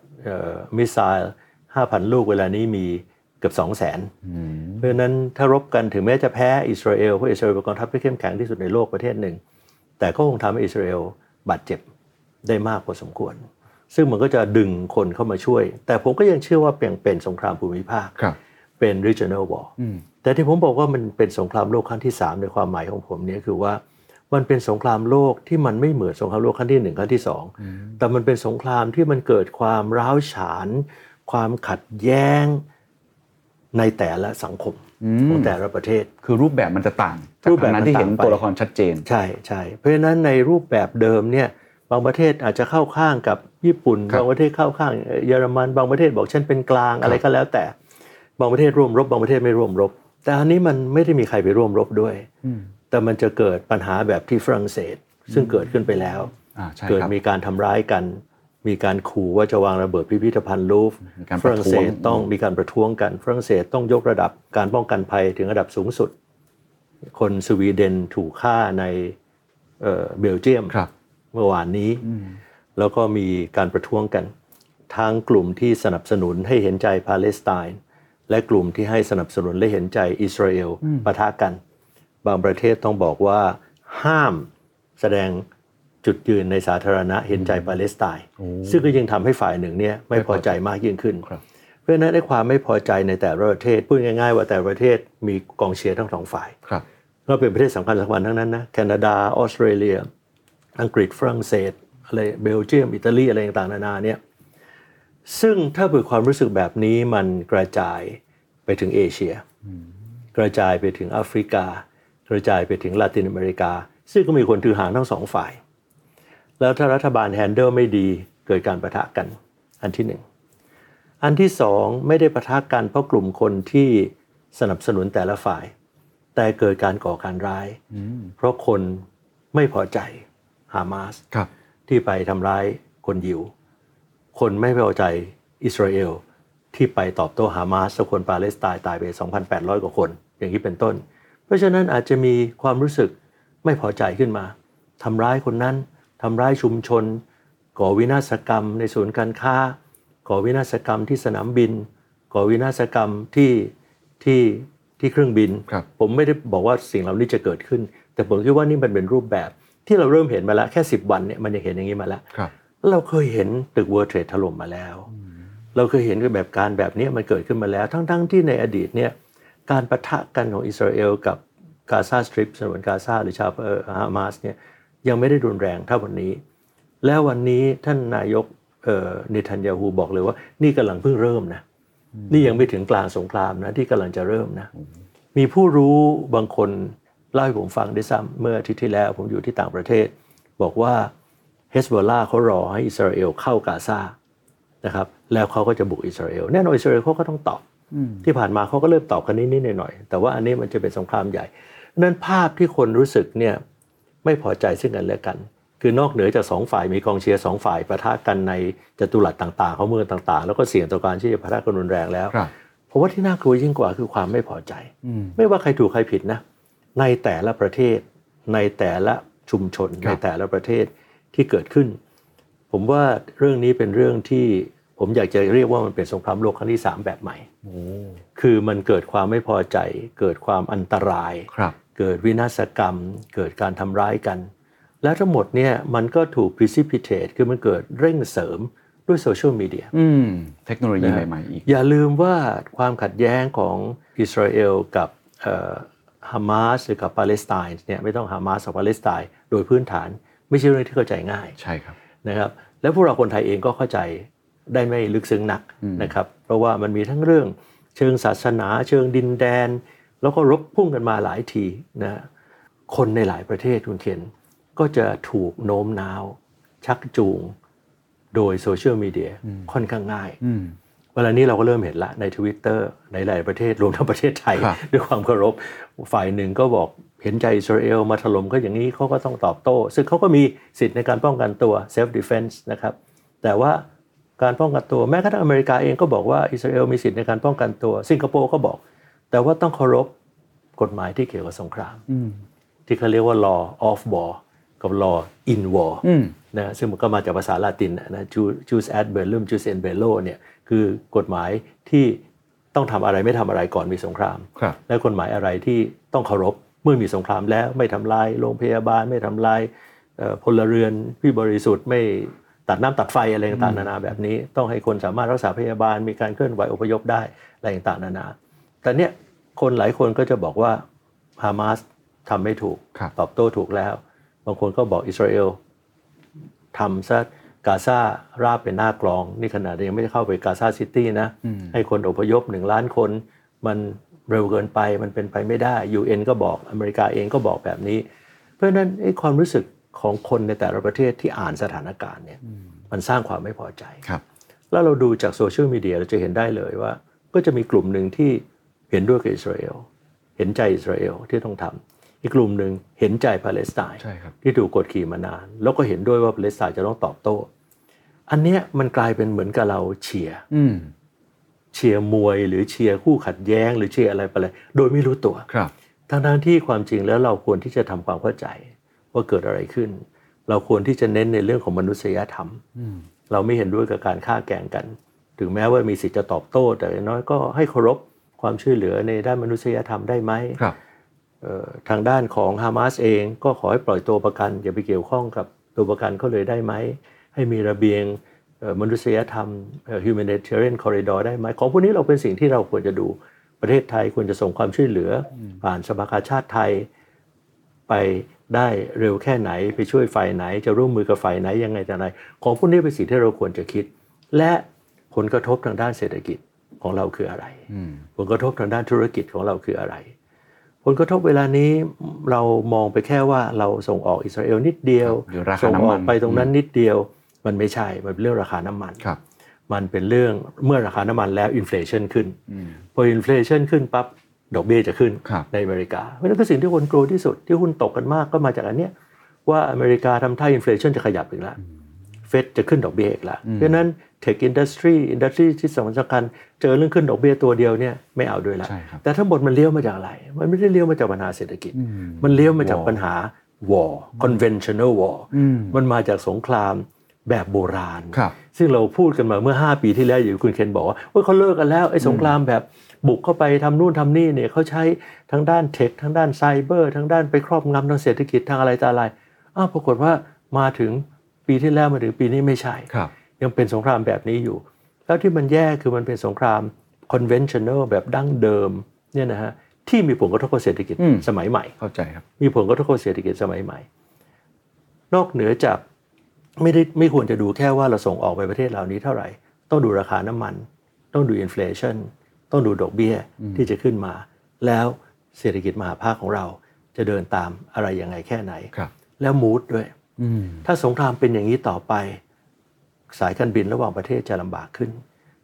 มิสไซล์5,000 ลูกเวลานี้มีเกือบ 2 0 0 0 0 0 เพราะฉะนั้นถ้ารบกันถึงแม้จะแพ้อิสราเอลเพราะอิสราเอลเป็นกองทัพที่เข้มแข็งที่สุดในโลกประเทศหนึ่ง แต่ก็คงทำให้อิสราเอล บาดเจ็บได้มากพอสมควร ซึ่งมันก็จะดึงคนเข้ามาช่วย แต่ผมก็ยังเชื่อว่าเป็นเป็นสงครามภูมิภาคครับเป็น regional war แต่ที่ผมบอกว่ามันเป็นสงครามโลกครั้งที่ 3 ในความหมายของผมเนี่ยคือว่ามันเป็นสงครามโลกที่มันไม่เหมือนสงครามโลกครั้งที่หนึ่งครั้งที่สองแต่มันเป็นสงครามที่มันเกิดความร้าวฉาน ความขัดแย้งในแต่ละสังคม ของแต่ละประเทศ คือรูปแบบมันจะต่างจากรูปแบบนั้นที่เห็นมันต่างไปตัวละครชัดเจน ใช่ใช่เพราะฉะนั้นในรูปแบบเดิมเนี่ยบางประเทศอาจจะเข้าข้างกับญี่ปุ่นครับบางประเทศเข้าข้างเยอรมัน บางประเทศบอกฉันเป็นกลางอะไรก็แล้วแต่ บางประเทศร่วมรบ บางประเทศไม่ร่วมรบ แต่อันนี้มันไม่ได้มีใครไปร่วมรบด้วย แต่มันจะเกิดปัญหาแบบที่ฝรั่งเศส ซึ่งเกิดขึ้นไปแล้วอ่าใช่เกิดครับมีการทำร้ายกัน มีการขู่ว่าจะวางระเบิดพิพิธภัณฑ์ลูฟร์มีการฝรั่งเศสประท้วงต้องมีการประท้วงกันฝรั่งเศสต้องยกระดับการป้องกันภัยถึงระดับสูงสุด คนสวีเดนถูกฆ่าในเอ่อเบลเยียมครับเมื่อวานนี้ แล้วก็มีการประท้วงกันทั้งกลุ่มที่สนับสนุนให้เห็นใจปาเลสไตน์และกลุ่มที่ให้สนับสนุนและเห็นใจอิสราเอลปะทะกัน บางประเทศต้องบอกว่าห้ามแสดง จุดยืนในสาธารณะเห็นใจปาเลสไตน์ซึ่งก็ยังทำให้ฝ่ายหนึ่งเนี่ยไม่พอใจมากยิ่งขึ้นครับเพราะฉะนั้นในความไม่พอใจในแต่ละประเทศพูดง่าย ๆ ว่าแต่ละประเทศมีกองเชียร์ทั้งสองฝ่ายครับก็เป็นประเทศสำคัญสำคัญทั้งนั้นนะแคนาดาออสเตรเลีย อังกฤษฝรั่งเศสอะไรเบลเยียมอิตาลีอะไรต่างๆนานาเนี่ยซึ่งถ้าเกิดความรู้สึกแบบนี้มันกระจายไปถึงเอเชีย กระจายไปถึงแอฟริกา กระจายไปถึงลาตินอเมริกา ซึ่งก็มีคนถือหางทั้งสองฝ่าย แล้วถ้ารัฐบาลแฮนเดิลไม่ดีเกิดการประทะกัน อันที่หนึ่งอันที่สองไม่ได้ประทะกันเพราะกลุ่มคนที่สนับสนุนแต่ละฝ่าย แต่เกิดการก่อการร้าย เพราะคนไม่พอใจฮามาสครับที่ไปทำร้ายคนยิว คนไม่พอใจอิสราเอลที่ไปตอบโต้ฮามาสและคนปาเลสไตน์ตายไป 2,800 กว่าคน อย่างนี้เป็นต้น เพราะฉะนั้นอาจจะมีความรู้สึกไม่พอใจขึ้นมาทำร้ายคนนั้น ทำร้ายชุมชน ก่อวินาศกรรม ในศูนย์การค้า ก่อวินาศกรรมที่สนามบิน ก่อวินาศกรรมที่ที่ที่เครื่องบินครับผมไม่ได้บอกว่าสิ่งเหล่านี้จะเกิดขึ้น แต่ผมคิดว่านี่มันเป็นรูปแบบ ที่เราเริ่มเห็นมาแล้วแค่ 10 วันเนี่ยมันยังเห็นอย่างนี้มาแล้วครับเราเคยเห็นตึก World Trade ถล่มมาแล้ว เราเคยเห็นแบบการแบบนี้มันเกิดขึ้นมาแล้ว ทั้งๆที่ในอดีตเนี่ยการประทะกันของอิสราเอลกับกาซาสตริปสนวนกาซาหรือชาวฮามาสเนี่ย ยังไม่ได้รุนแรงเท่าวันนี้ แล้ววันนี้ท่านนายกเอ่อเนทันยาฮูบอกเลยว่า นี่กำลังเพิ่งเริ่มนะนี่ยังไม่ถึงกลางสงครามนะที่กำลังจะเริ่มนะ มีผู้รู้บางคนเล่าให้ผมฟังด้วยซ้ำเมื่ออาทิตย์ที่แล้วผมอยู่ที่ต่างประเทศ บอกว่าเฮสบอลลาเขารอให้อิสราเอลเข้ากาซานะครับแล้วเขาก็จะบุกอิสราเอลแน่นอนอิสราเอลเขาก็ต้องตอบที่ผ่านมาเขาก็เริ่มตอบกันนิดๆหน่อยๆแต่ว่าอันนี้มันจะเป็นสงครามใหญ่นั้นภาพที่คนรู้สึกเนี่ย ไม่พอใจซึ่งกันและกัน คือนอกเหนือจากสองฝ่ายมีกองเชียร์สองฝ่ายประทะกันในจตุรัสต่างๆเขาเมืองต่างๆ แล้วก็เสี่ยงต่อการที่จะประทะกันรุนแรงแล้วครับเพราะว่าที่น่ากลัวยิ่งกว่าคือความไม่พอใจอืมไม่ว่าใครถูกใครผิดนะ ในแต่ละประเทศ ในแต่ละชุมชนครับในแต่ละประเทศที่เกิดขึ้น ผมว่าเรื่องนี้เป็นเรื่องที่ผมอยากจะเรียกว่ามันเป็นสงครามโลกครั้งที่สามแบบใหม่โอ้คือมันเกิดความไม่พอใจ เกิดความอันตรายครับ เกิดวินาศกรรม เกิดการทำร้ายกัน แล้วทั้งหมดเนี่ยมันก็ถูก precipitate คือมันเกิดเร่งเสริมด้วยโซเชียลมีเดียอืมเทคโนโลยีนะฮะใหม่ๆอีก อย่าลืมว่าความขัดแย้งของอิสราเอลกับฮามาสหรือกับปาเลสไตน์เนี่ยไม่ต้องฮามาสกับปาเลสไตน์โดยพื้นฐาน ไม่ใช่เรื่องที่เข้าใจง่ายใช่ครับนะครับแล้วพวกเราคนไทยเองก็เข้าใจได้ไม่ลึกซึ้งนักนะครับเพราะว่ามันมีทั้งเรื่องเชิงศาสนา เชิงดินแดน แล้วก็รบพุ่งกันมาหลายทีนะคนในหลายประเทศคุณเคนก็จะถูกโน้มน้าว ชักจูงโดยโซเชียลมีเดียค่อนข้างง่ายอืมเวลานี้เราก็เริ่มเห็นละใน Twitter ในหลายประเทศรวมทั้งประเทศไทยครับด้วยความเคารพฝ่ายหนึ่งก็บอกเห็นใจอิสราเอลมาถล่มก็อย่างนี้เขาก็ต้องตอบโต้ ซึ่งเขาก็มีสิทธิ์ในการป้องกันตัว self defense นะครับแต่ว่าการป้องกันตัวแม้กระทั่งอเมริกาเองก็บอกว่าอิสราเอลมีสิทธิ์ในการป้องกันตัว สิงคโปร์ก็บอก แต่ว่าต้องเคารพกฎหมายที่เกี่ยวกับสงครามอืมที่เขาเรียกว่า law of war กับ law in war อืมนะซึ่งมันก็มาจากภาษาลาตินนะ Jus Jus ad bellum Jus in bello เนี่ยคือกฎหมายที่ต้องทำอะไรไม่ทำอะไรก่อนมีสงครามครับและกฎหมายอะไรที่ต้องเคารพเมื่อมีสงครามแล้วไม่ทำลายโรงพยาบาลไม่ทำลายเอ่อพลเรือนที่บริสุทธิ์ไม่ตัดน้ำตัดไฟอะไรต่างๆนานาแบบนี้ ต้องให้คนสามารถรักษาพยาบาลมีการเคลื่อนไหวอพยพได้อะไรต่างๆนานา แต่เนี่ยคนหลายคนก็จะบอกว่าฮามาสทำไม่ถูกครับตอบโต้ถูกแล้ว บางคนก็บอกอิสราเอลทำซะกาซาราบเป็นหน้ากลอง นี่ขนาดยังไม่ได้เข้าไปกาซาซิตี้นะ ให้คนอพยพหนึ่งล้านคน มันเร็วเกินไปมันเป็นไปไม่ได้ UN ก็บอกอเมริกาเองก็บอกแบบนี้ เพราะฉะนั้นไอ้ความรู้สึกของคนในแต่ละประเทศที่อ่านสถานการณ์เนี่ยมันสร้างความไม่พอใจครับแล้วเราดูจากโซเชียลมีเดียเราจะเห็นได้เลยว่า ก็จะมีกลุ่มหนึ่งที่ เห็นด้วยกับอิสราเอลเห็นใจอิสราเอลที่ต้องทำอีกกลุ่มหนึ่งเห็นใจปาเลสไตน์ใช่ครับที่ถูกกดขี่มานาน แล้วก็เห็นด้วยว่าปาเลสไตน์จะต้องตอบโต้ อันเนี้ยมันกลายเป็นเหมือนกับเราเชียร์อืมเชียร์มวย หรือเชียร์คู่ขัดแย้ง หรือเชียร์อะไรไปเลยโดยไม่รู้ตัวครับทั้งๆที่ความจริงแล้วเราควรที่จะทำความเข้าใจว่าเกิดอะไรขึ้น เราควรที่จะเน้นในเรื่องของมนุษยธรรมเราไม่เห็นด้วยกับการฆ่าแกล้งกัน ถึงแม้ว่ามีสิทธิ์จะตอบโต้ แต่อย่างน้อยก็ให้เคารพ ความช่วยเหลือในด้านมนุษยธรรมได้ไหมครับเอ่อทางด้านของฮามาสเองก็ขอให้ปล่อยตัวประกันอย่าไปเกี่ยวข้องกับตัวประกันเขาเลยได้ไหม ให้มีระเบียงเอ่อมนุษยธรรมเอ่อ humanitarian corridor ได้ไหม ของพวกนี้เราเป็นสิ่งที่เราควรจะดูประเทศไทยควรจะส่งความช่วยเหลืออผ่านสภากาชาติไทย ไปได้เร็วแค่ไหนไปช่วยฝ่ายไหน จะร่วมมือกับฝ่ายไหนยังไงแต่ไรของพวกนี้เป็นสิ่งที่เราควรจะคิด และผลกระทบทางด้านเศรษฐกิจ ของเราคืออะไร ผลกระทบทางด้านธุรกิจของเราคืออะไร ผลกระทบเวลานี้เรามองไปแค่ว่าเราส่งออกอิสราเอลนิดเดียวหรือราคาส่งน้ำอมัอนกไปตรงนั้นนิดเดียว มันไม่ใช่ มันเป็นเรื่องราคาน้ำมันครับมันเป็นเรื่องเมื่อราคาน้ำมันแล้ว inflation ขึ้นพอ inflation ขึ้นปั๊บดอกเบี้ยจะขึ้นครับในอเมริกา เพราะฉะนั้นก็สิ่งที่คนกลัวที่สุดที่หุ้นตกกันมากก็มาจากอันเนี้ยว่าอเมริกาทำท่า inflation จะขยับอีกแล้ว เฟดจะขึ้นดอกเบี้ยอีกแล้วเพราะฉะนั้น tech industry industry ที่สำคัญเจอเรื่องขึ้นดอกเบี้ยตัวเดียวเนี่ยไม่เอาด้วยละใช่ครับแต่ทั้งหมดมันเลี้ยวมาจากอะไร มันไม่ได้เลี้ยวมาจากปัญหาเศรษฐกิจ มันเลี้ยวมาจากปัญหา war conventional war มันมาจากสงครามแบบโบราณครับซึ่งเราพูดกันมาเมื่อ 5 ปีที่แล้วอยู่คุณเคนบอกว่าเฮ้ยเขาเลิกกันแล้วไอ้สงครามแบบบุกเข้าไปทำนู่นทำนี่เนี่ยเขาใช้ทั้งด้านเทคทั้งด้านไซเบอร์ทั้งด้านไปครอบงำทางเศรษฐกิจทางอะไรต่ออะไรอ้าวปรากฏว่ามาถึง ปีที่แล้วมาถึงปีนี้ไม่ใช่ครับยังเป็นสงครามแบบนี้อยู่ แล้วที่มันแย่คือมันเป็นสงคราม conventional แบบดั้งเดิมเนี่ยนะฮะที่มีผลกระทบกับเศรษฐกิจอืมสมัยใหม่เข้าใจครับมีผลกระทบกับเศรษฐกิจสมัยใหม่ นอกเหนือจากไม่ได้ไม่ควรจะดูแค่ว่าเราส่งออกไปประเทศเหล่านี้เท่าไหร่ ต้องดูราคาน้ำมัน ต้องดู inflation ต้องดูดอกเบี้ยที่จะขึ้นมา แล้วเศรษฐกิจมหภาคของเราจะเดินตามอะไรยังไงแค่ไหนครับแล้ว mood ด้วยอืม ถ้าสงครามเป็นอย่างนี้ต่อไป สายการบินระหว่างประเทศจะลำบากขึ้น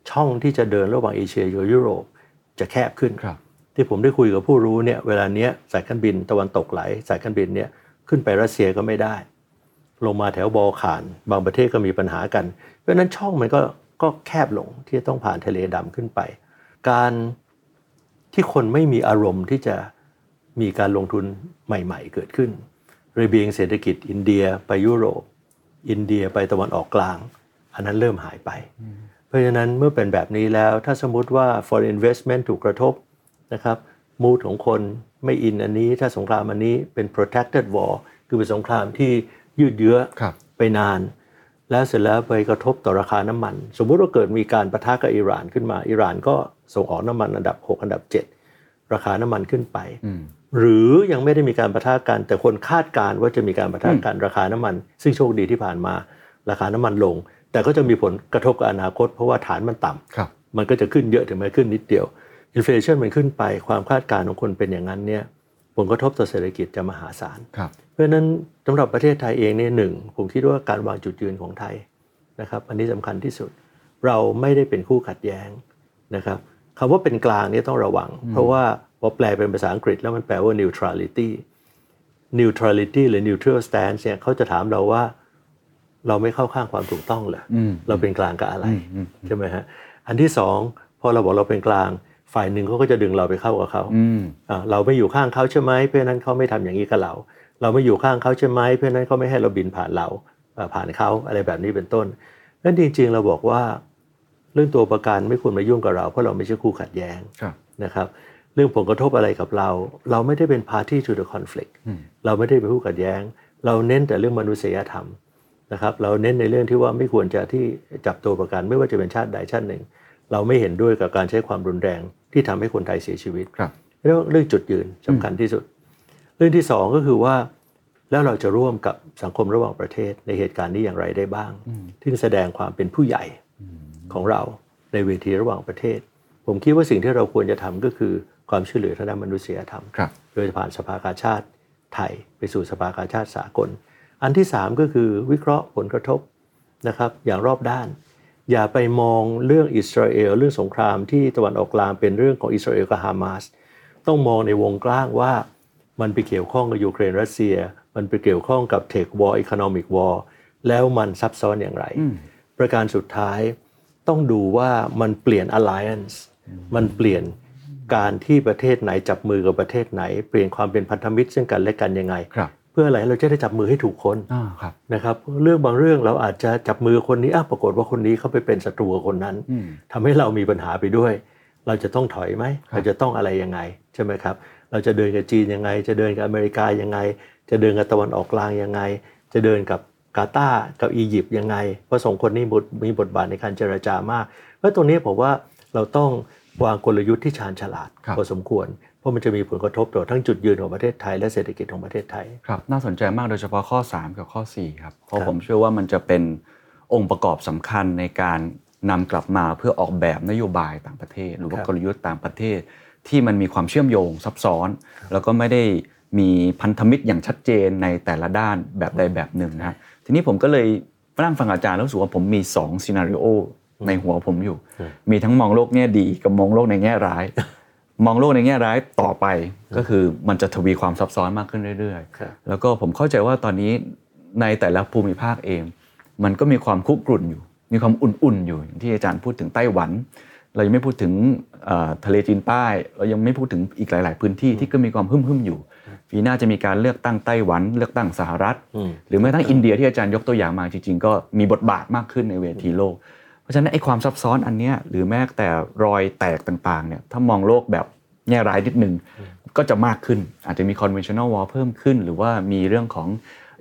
ช่องที่จะเดินระหว่างเอเชียกับยุโรปจะแคบขึ้นครับที่ผมได้คุยกับผู้รู้เนี่ยเวลาเนี้ยสายการบินตะวันตกไหล สายการบินเนี่ยขึ้นไปรัสเซียก็ไม่ได้ ลงมาแถวบอลข่าน บางประเทศก็มีปัญหากัน เพราะฉะนั้นช่องมันก็ก็แคบลงที่จะต้องผ่านทะเลดำขึ้นไป การที่คนไม่มีอารมณ์ที่จะมีการลงทุนใหม่ ๆ เกิดขึ้น ระเบียงเศรษฐกิจอินเดียไปยุโรป อินเดียไปตะวันออกกลาง อันนั้นเริ่มหายไป เพราะฉะนั้นเมื่อเป็นแบบนี้แล้วถ้าสมมติว่า foreign investment ถูกกระทบนะครับมูดของคนไม่อินอันนี้ถ้าสงครามอันนี้เป็น protracted war คือเป็นสงครามที่ยืดเยื้อครับไปนาน แล้วเสร็จแล้วไปกระทบต่อราคาน้ำมัน สมมุติว่าเกิดมีการประทะกับอิหร่านขึ้นมาอิหร่านก็ส่งออกน้ำมันอันดับ 6 อันดับ 7 ราคาน้ำมันขึ้นไป หรือยังไม่ได้มีการประทะกัน แต่คนคาดการณ์ว่าจะมีการประทะกันราคาน้ำมัน ซึ่งโชคดีที่ผ่านมาราคาน้ำมันลง แต่ก็จะมีผลกระทบกับอนาคต เพราะว่าฐานมันต่ำครับมันก็จะขึ้นเยอะถึงแม้ขึ้นนิดเดียวอินฟลชันมันขึ้นไปความคาดการณ์ของคนเป็นอย่างนั้นเนี่ยผลกระทบต่อเศรษฐกิจจะมหาศาลครับเพราะฉะนั้นสำหรับประเทศไทยเองเนี่ยหนึ่งผมคิดว่าการวางจุดยืนของไทยนะครับ อันนี้สำคัญที่สุดเราไม่ได้เป็นคู่ขัดแย้งนะครับคำว่าเป็นกลางเนี่ยต้องระวัง เพราะว่าพอแปลเป็นภาษาอังกฤษแล้วมันแปลว่า neutrality neutrality หรือ neutral stance เนี่ยเขาจะถามเราว่า เราไม่เข้าข้างความถูกต้องเหรออมเราเป็นกลางกับอะไรอืมอืมใช่ไหมฮะอันที่สองพอเราบอกเราเป็นกลาง ฝ่ายหนึ่งเขาก็จะดึงเราไปเข้ากับเขาอืมอ่าเราไม่อยู่ข้างเขาใช่ไหมเพราะฉะนั้นเขาไม่ทำอย่างนี้กับเรา เราไม่อยู่ข้างเขาใช่ไหมเพราะฉะนั้นเขาไม่ให้เราบินผ่านเราอ่าผ่านเขาอะไรแบบนี้เป็นต้นนั่นจริงๆเราบอกว่า เรื่องตัวประกันไม่ควรมายุ่งกับเราเพราะเราไม่ใช่คู่ขัดแย้งครับนะครับ เรื่องผลกระทบอะไรกับเรา เราไม่ได้เป็น party to the conflict เราไม่ได้เป็นคู่ขัดแย้ง เราเน้นแต่เรื่องมนุษยธรรมนะครับ เราเน้นในเรื่องที่ว่าไม่ควรจะที่จับตัวประกันไม่ว่าจะเป็นชาติใดชาติหนึ่ง เราไม่เห็นด้วยกับการใช้ความรุนแรงที่ทำให้คนไทยเสียชีวิตครับเรื่องเรื่องจุดยืนสำคัญที่สุด เรื่องที่สองก็คือว่าแล้วเราจะร่วมกับสังคมระหว่างประเทศในเหตุการณ์นี้อย่างไรได้บ้าง ที่แสดงความเป็นผู้ใหญ่ของเราในเวทีระหว่างประเทศ ผมคิดว่าสิ่งที่เราควรจะทำก็คือ ความช่วยเหลือทางด้านมนุษยธรรมครับโดยผ่านสภากาชาติไทยไปสู่สภากาชาติสากล อันที่สามก็คือวิเคราะห์ผลกระทบนะครับอย่างรอบด้าน อย่าไปมองเรื่องอิสราเอลเรื่องสงครามที่ตะวันออกกลางเป็นเรื่องของอิสราเอลกับฮามาสต้องมองในวงกว้างว่ามันไปเกี่ยวข้องกับยูเครนรัสเซีย มันไปเกี่ยวข้องกับเทควอร์อี o โนมิกวอร์แล้วมันซับซ้อนอย่างไร ประการสุดท้ายต้องดูว่ามันเปลี่ยน alliance มันเปลี่ยน การที่ประเทศไหนจับมือกับประเทศไหน เปลี่ยนความเป็นพันธมิตรซึ่งกันและกันยังไงครับเพื่ออะไรเราจะได้จับมือให้ถูกคนอ่าครับนะครับเรื่องบางเรื่องเราอาจจะจับมือคนนี้อ้าวปรากฏว่าคนนี้เขาไปเป็นศัตรูกับคนนั้นอืมทำให้เรามีปัญหาไปด้วย เราจะต้องถอยไหมครับเราจะต้องอะไรยังไงใช่ไหมครับเราจะเดินกับจีนยังไง จะเดินกับอเมริกายังไง จะเดินกับตะวันออกกลางยังไง จะเดินกับกาตาร์กับอียิปต์ยังไงเพราะสองคนนี้บทมีบทบาทในการเจรจามากเพราะตรงนี้ผมว่าเราต้อง วางกลยุทธ์ที่ชาญฉลาดครับพอสมควร เพราะมันจะมีผลกระทบต่อทั้งจุดยืนของประเทศไทยและเศรษฐกิจของประเทศไทยครับน่าสนใจมากโดยเฉพาะข้อ 3 กับข้อ 4 ครับ เพราะครับผมเชื่อว่ามันจะเป็นองค์ประกอบสำคัญในการนำกลับมาเพื่อออกแบบนโยบายต่างประเทศ หรือว่ากลยุทธ์ต่างประเทศ ที่มันมีความเชื่อมโยงซับซ้อน แล้วก็ไม่ได้มีพันธมิตรอย่างชัดเจนในแต่ละด้านแบบใดแบบหนึ่งนะฮะทีนี้ผมก็เลยนั่งฟังอาจารย์แล้วรู้สึกว่าผมมี2ซีนารีโอ ในหัวผมอยู่ มีทั้งมองโลกแง่ดีกับมองโลกในแง่ร้าย มองโลกในแง่ร้ายต่อไปก็คือมันจะทวีความซับซ้อนมากขึ้นเรื่อยครับๆแล้วก็ผมเข้าใจว่าตอนนี้ในแต่ละภูมิภาคเอง มันก็มีความคุกรุ่นอยู่ มีความอุ่นๆอยู่อย่างที่อาจารย์พูดถึงไต้หวัน เรายังไม่พูดถึงเอ่อทะเลจีนใต้เรายังไม่พูดถึงอีกหลาย ๆ พื้นที่ที่ก็มีความหึ่มๆอยู่ปีหน้าจะมีการเลือกตั้งไต้หวัน เลือกตั้งสหรัฐอืมหรือแม้กระทั่งอินเดียที่อาจารย์ยกตัวอย่างมาจริงๆ ก็มีบทบาทมากขึ้นในเวทีโลก เพราะฉะนั้นไอ้ความซับซ้อนอันเนี้ยหรือแม้แต่รอยแตกต่างๆเนี่ยถ้ามองโลกแบบแง่ร้ายนิดนึงก็จะมากขึ้นอาจจะมี conventional war เพิ่มขึ้น หรือว่ามีเรื่องของ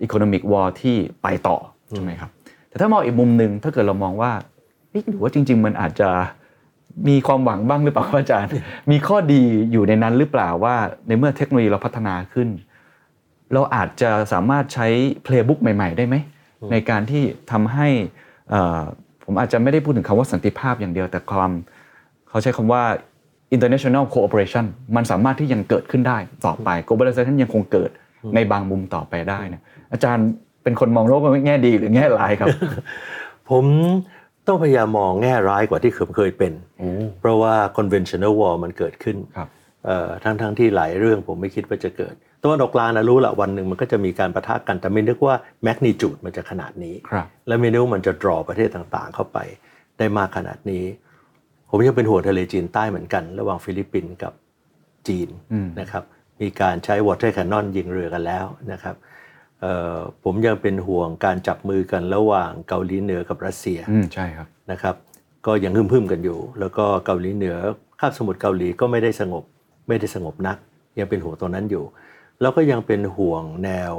economic war ที่ไปต่อใช่ไหมครับแต่ถ้ามองอีกมุมหนึ่งถ้าเกิดเรามองว่าเอ๊ะหรือว่าจริง ๆ มันอาจจะมีความหวังบ้างหรือเปล่าครับอาจารย์ มีข้อดีอยู่ในนั้นหรือเปล่าว่า ในเมื่อเทคโนโลยีเราพัฒนาขึ้น เราอาจจะสามารถใช้ playbook ใหม่ ๆ ได้ไหม ในการที่ทำให้เอ่อ ผมอาจจะไม่ได้พูดถึงคำว่าสันติภาพอย่างเดียว แต่ความเขาใช้คำว่า international cooperation มันสามารถที่ยังเกิดขึ้นได้ต่อไป globalization ยังคงเกิดในบางมุมต่อไปได้เนะอาจารย์เป็นคนมองโลกในแง่ดีหรือแง่ร้ายครับ ผมต้องพยายามมองแง่ร้ายกว่าที่เคยเป็น เพราะว่า conventional war มันเกิดขึ้นครับเอ่อ ทั้งทั้งที่หลายเรื่องผมไม่คิดว่าจะเกิดตะวันออกกลางนะรู้ละวันหนึ่งมันก็จะมีการปะทะกันแต่ไม่นึกว่า magnitude มันจะขนาดนี้ครับและไม่นึกว่ามันจะ draw ประเทศต่างๆ เข้าไปได้มากขนาดนี้ ผมยังเป็นห่วงทะเลจีนใต้เหมือนกัน ระหว่างฟิลิปปินส์กับจีนอืมนะครับ มีการใช้ water cannon ยิงเรือกันแล้วนะครับเอ่อผมยังเป็นห่วงการจับมือกันระหว่างเกาหลีเหนือกับรัสเซียอืมใช่ครับนะครับ ก็ยังหึ่มๆกันอยู่ แล้วก็เกาหลีเหนือคาบสมุทรเกาหลีก็ไม่ได้สงบ ไม่ได้สงบนัก ยังเป็นห่วงตรงนั้นอยู่ แล้วก็ยังเป็นห่วงแนว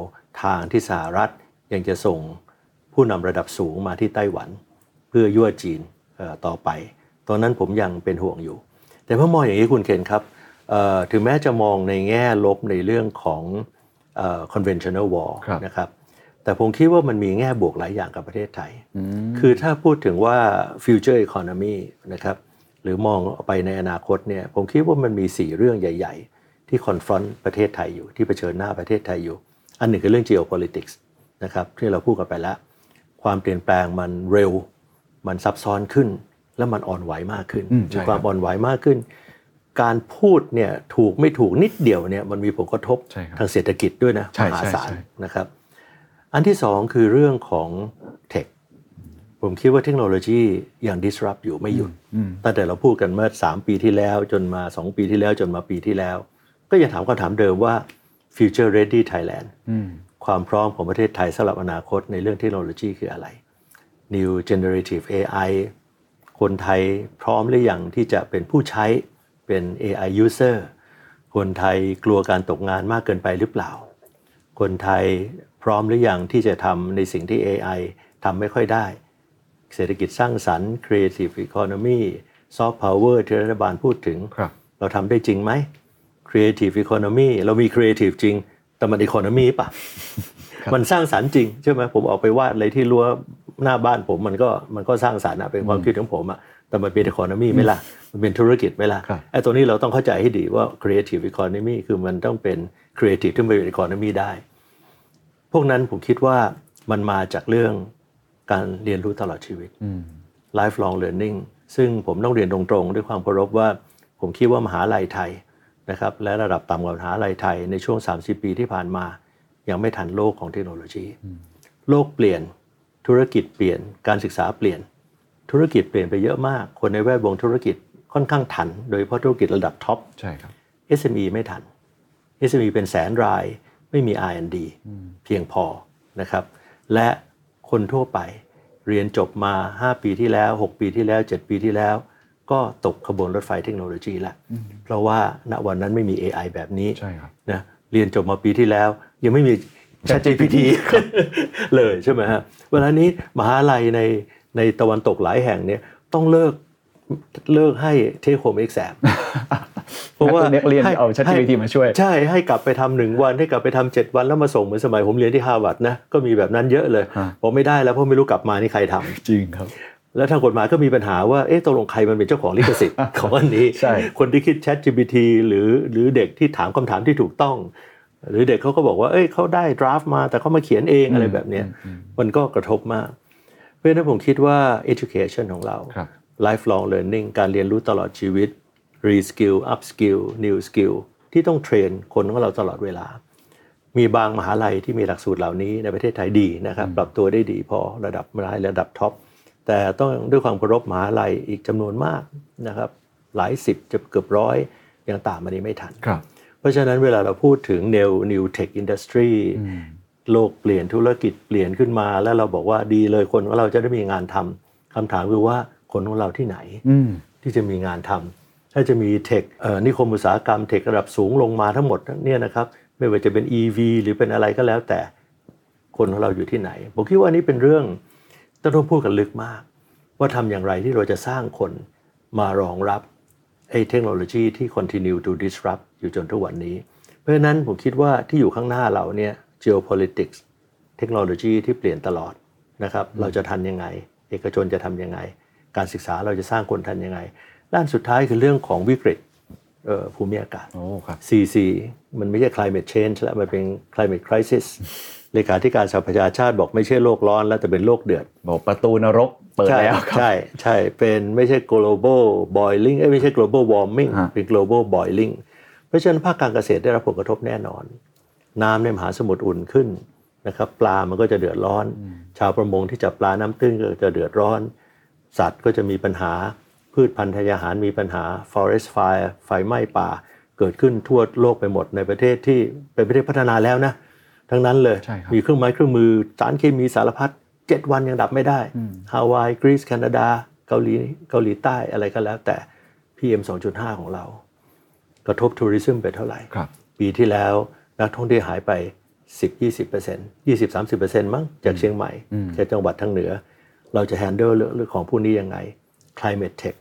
ทางที่สหรัฐยังจะส่งผู้นำระดับสูงมาที่ไต้หวัน เพื่อยั่วจีนเอ่อต่อไป ตอนนั้นผมยังเป็นห่วงอยู่ แต่เมื่อมองอย่างนี้คุณเคนครับเอ่อถึงแม้จะมองในแง่ลบในเรื่องของเอ่อ conventional war ครับนะครับแต่ผมคิดว่ามันมีแง่บวกหลายอย่างกับประเทศไทย คือถ้าพูดถึงว่า future economy นะครับ หรือมองไปในอนาคตเนี่ยผมคิดว่ามันมี 4 เรื่องใหญ่ ๆ ที่ confront ประเทศไทยอยู่ที่เผชิญหน้าประเทศไทยอยู่ อันหนึ่งคือเรื่อง geopolitics นะครับที่เราพูดกันไปแล้ว ความเปลี่ยนแปลงมันเร็ว มันซับซ้อนขึ้น และมันอ่อนไหวมากขึ้นอืมใช่มีความครับอ่อนไหวมากขึ้น การพูดเนี่ยถูกไม่ถูกนิดเดียวเนี่ยมันมีผลกระทบใช่ครับทางเศรษฐกิจด้วยนะใช่มหาใช่ศาลใช่นะครับอันที่สองคือเรื่องของเทคผมคิดว่าเทคโนโลยียัง disrupt อยู่ไม่หยุด ตั้งแต่เราพูดกันเมื่อ3ปีที่แล้วจนมา2ปีที่แล้วจนมาปีที่แล้ว ก็ยังถามคำถามเดิมว่า future ready Thailand ความพร้อมของประเทศไทยสำหรับอนาคตในเรื่องเทคโนโลยีคืออะไร New Generative AI คนไทยพร้อมหรือยังที่จะเป็นผู้ใช้เป็น AI user คนไทยกลัวการตกงานมากเกินไปหรือเปล่า คนไทยพร้อมหรือยังที่จะทำในสิ่งที่ AI ทำไม่ค่อยได้ เศรษฐกิจสร้างสรรค์ Creative Economy Soft Power ที่รัฐบาลพูดถึงครับเราทำได้จริงไหม Creative Economy เรามี Creative จริง แต่มัน Economy ป่ะมันสร้างสรรค์จริงใช่ไหมผมออกไปวาดอะไรที่รั้วหน้าบ้านผมมันก็มันก็สร้างสรรค์อะเป็นความคิดของผมอะแต่มันเป็น Economy ไหมล่ะมันเป็นธุรกิจไหมล่ะครับไอ้ตัวนี้เราต้องเข้าใจให้ดีว่า Creative Economy คือมันต้องเป็น Creative ที่เป็น Economy ได้ พวกนั้นผมคิดว่ามันมาจากเรื่อง การเรียนรู้ตลอดชีวิต lifelong learning ซึ่งผมต้องเรียนตรงๆ ด้วยความเคารพว่า ผมคิดว่ามหาลัยไทยนะครับและระดับต่ำกว่ามหาลัยไทยในช่วง 30 ปีที่ผ่านมา ยังไม่ทันโลกของเทคโนโลยี โลกเปลี่ยนธุรกิจเปลี่ยนการศึกษาเปลี่ยน ธุรกิจเปลี่ยนไปเยอะมาก คนในแวดวงธุรกิจค่อนข้างทัน โดยเฉพาะธุรกิจระดับท็อปใช่ครับ SME ไม่ทัน SME เป็นแสนรายไม่มี R&D เพียงพอนะครับและ คนทั่วไป เรียนจบมา 5 ปีที่แล้ว 6 ปีที่แล้ว 7 ปีที่แล้ว ก็ตกขบวนรถไฟเทคโนโลยีแล้วเพราะว่าณวันนั้นไม่มี AI แบบนี้ใช่ครับนะเรียนจบมาปีที่แล้ว ยังไม่มี ChatGPT เลยใช่ไหมฮะเวลานี้มหาลัยในในตะวันตกหลายแห่งเนี่ยต้องเลิกเลิกให้เทคโฮมเอ็กแซ นักเรียนให้เอา ChatGPT มาช่วย ใช่ให้กลับไปทำหนึ่งวันให้กลับไปทำเจ็ดวันแล้วมาส่งเหมือนสมัยผมเรียนที่ฮาร์วาร์ดนะก็มีแบบนั้นเยอะเลยฮะผมไม่ได้แล้วเพราะไม่รู้กลับมานี่ใครทำจริงครับแล้วทางกฎหมายก็มีปัญหาว่า เอ๊ะตกลงใครมันเป็นเจ้าของลิขสิทธิ์ของอันนี้ใช่คนที่คิด ChatGPT หรือหรือเด็กที่ถามคำถามที่ถูกต้อง หรือเด็กเขาก็บอกว่า เอ้ยเขาได้ draft มา แต่เขามาเขียนเองอะไรแบบเนี้ยมันก็กระทบมาก เพราะฉะนั้นผมคิดว่า education ของเราครับ lifelong learning การเรียนรู้ตลอดชีวิต reskill upskill new skill ที่ต้องเทรนคนของเราตลอดเวลา มีบางมหาลัยที่มีหลักสูตรเหล่านี้ในประเทศไทยดีนะครับ ปรับตัวได้ดีพอระดับมหาลัยระดับท็อปแต่ต้องด้วยความเคารพมหาลัยอีกจำนวนมากนะครับ หลายสิบจะเกือบร้อยยังตามมันนี้ไม่ทันครับเพราะฉะนั้นเวลาเราพูดถึง new new tech industry โลกเปลี่ยนธุรกิจเปลี่ยนขึ้นมา แล้วเราบอกว่าดีเลยคนของเราจะได้มีงานทำคำถามคือว่าคนของเราที่ไหนอืมที่จะมีงานทำ ถ้าจะมีเทคนิคมอุตสาหกรรมเทคระดับสูงลงมาทั้งหมดเนี่ยนะครับไม่ว่าจะเป็น EV หรือเป็นอะไรก็แล้วแต่คนของเราอยู่ที่ไหน ผมคิดว่านี้เป็นเรื่องต้องต้องพูดกันลึกมาก ว่าทำอย่างไรที่เราจะสร้างคนมารองรับไอ้เทคโนโลยีที่ continue to disrupt อยู่จนทุกวันนี้ เพราะฉะนั้นผมคิดว่าที่อยู่ข้างหน้าเราเนี่ย geopolitics เทคโนโลยีที่เปลี่ยนตลอดนะครับ เราจะทันยังไง เอกชนจะทำยังไง การศึกษาเราจะสร้างคนทันยังไง ด้านสุดท้ายคือเรื่องของวิกฤตเอ่อภูมิอากาศโอ้ครับ CC มันไม่ใช่ climate change แล้วมันเป็น climate crisis เลขาธิการสหประชาชาติบอกไม่ใช่โลกร้อนแล้วแต่เป็นโลกเดือด บอกประตูนรกเปิดใช่แล้วครับใช่ใช่เป็นไม่ใช่ global boiling เอ้ยไม่ใช่ global warming ฮะเป็น global boiling เพราะฉะนั้นภาคการเกษตรได้รับผลกระทบแน่นอน น้ำในมหาสมุทรอุ่นขึ้นนะครับปลามันก็จะเดือดร้อน ชาวประมงที่จับปลาน้ำตื้นก็จะเดือดร้อน สัตว์ก็จะมีปัญหา พืชพันธุ์ทายอาหารมีปัญหา forest fire ไฟไหม้ป่า เกิดขึ้นทั่วโลกไปหมดในประเทศที่เป็นประเทศพัฒนาแล้วนะ ทั้งนั้นเลยใช่ครับมีเครื่องไม้เครื่องมือสารเคมีสารพัดเจ็ดวันยังดับไม่ได้ฮาวายกรีซแคนาดาเกาหลีเกาหลีใต้อะไรก็แล้วแต่ PM 2.5 ของเรา กระทบทัวริซึมไปเท่าไหร่ครับปีที่แล้วนักท่องเที่ยวหายไป 10-20% 20-30%มั้งจากเชียงใหม่จากจังหวัดทางเหนือ เราจะ handle เรื่องเรื่องของผู้นี้ยังไง climate tech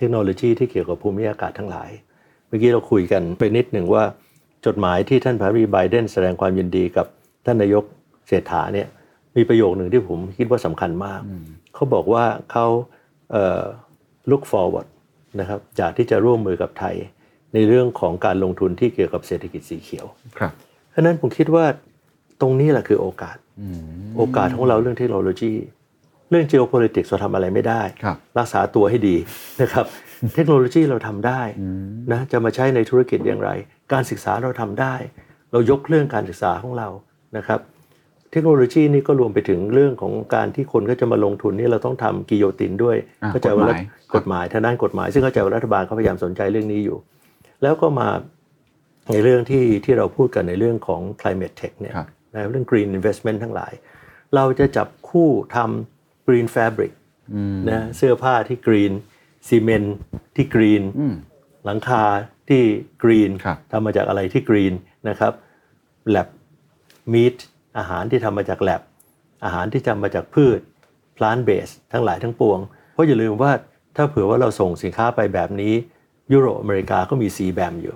เทคโนโลยีที่เกี่ยวกับภูมิอากาศทั้งหลาย เมื่อกี้เราคุยกันไปนิดหนึ่งว่าจดหมายที่ท่านประธานาธิบดีไบเดนแสดงความยินดีกับท่านนายกเศรษฐาเนี่ยมีประโยคหนึ่งที่ผมคิดว่าสำคัญมาก เขาบอกว่าเขาเอ่อ look forward นะครับจากที่จะร่วมมือกับไทยในเรื่องของการลงทุนที่เกี่ยวกับเศรษฐกิจสีเขียว ครับเพราะฉะนั้นผมคิดว่าตรงนี้แหละคือโอกาส โอกาสของเราเรื่องเทคโนโลยี เรื่อง geopolitics เราทำอะไรไม่ได้ครับรักษาตัวให้ดีนะครับเทคโนโลยีเราทำได้นะจะมาใช้ในธุรกิจอย่างไร การศึกษาเราทำได้ เรายกเรื่องการศึกษาของเรานะครับเทคโนโลยีนี่ก็รวมไปถึงเรื่องของการที่คนก็จะมาลงทุนนี่เราต้องทำกิโยตินด้วยอ่าเข้าใจว่ากฎหมายกฎหมายทางด้านกฎหมาย ซึ่งเข้าใจว่ารัฐบาลเขาพยายามสนใจเรื่องนี้อยู่ แล้วก็มาในเรื่องที่ที่เราพูดกันในเรื่องของ climate tech เนี่ยครับนะเรื่อง green investment ทั้งหลาย เราจะจับคู่ทำ green fabric นะเสื้อผ้าที่ green ซีเมนต์ที่ green หลังคาที่ green ครับทำมาจากอะไรที่ green นะครับ lab meat อาหารที่ทำมาจาก lab อาหารที่ทำมาจากพืช plant based ทั้งหลายทั้งปวง เพราะอย่าลืมว่าถ้าเผื่อว่าเราส่งสินค้าไปแบบนี้ ยุโรปอเมริกาก็มี CBAM อยู่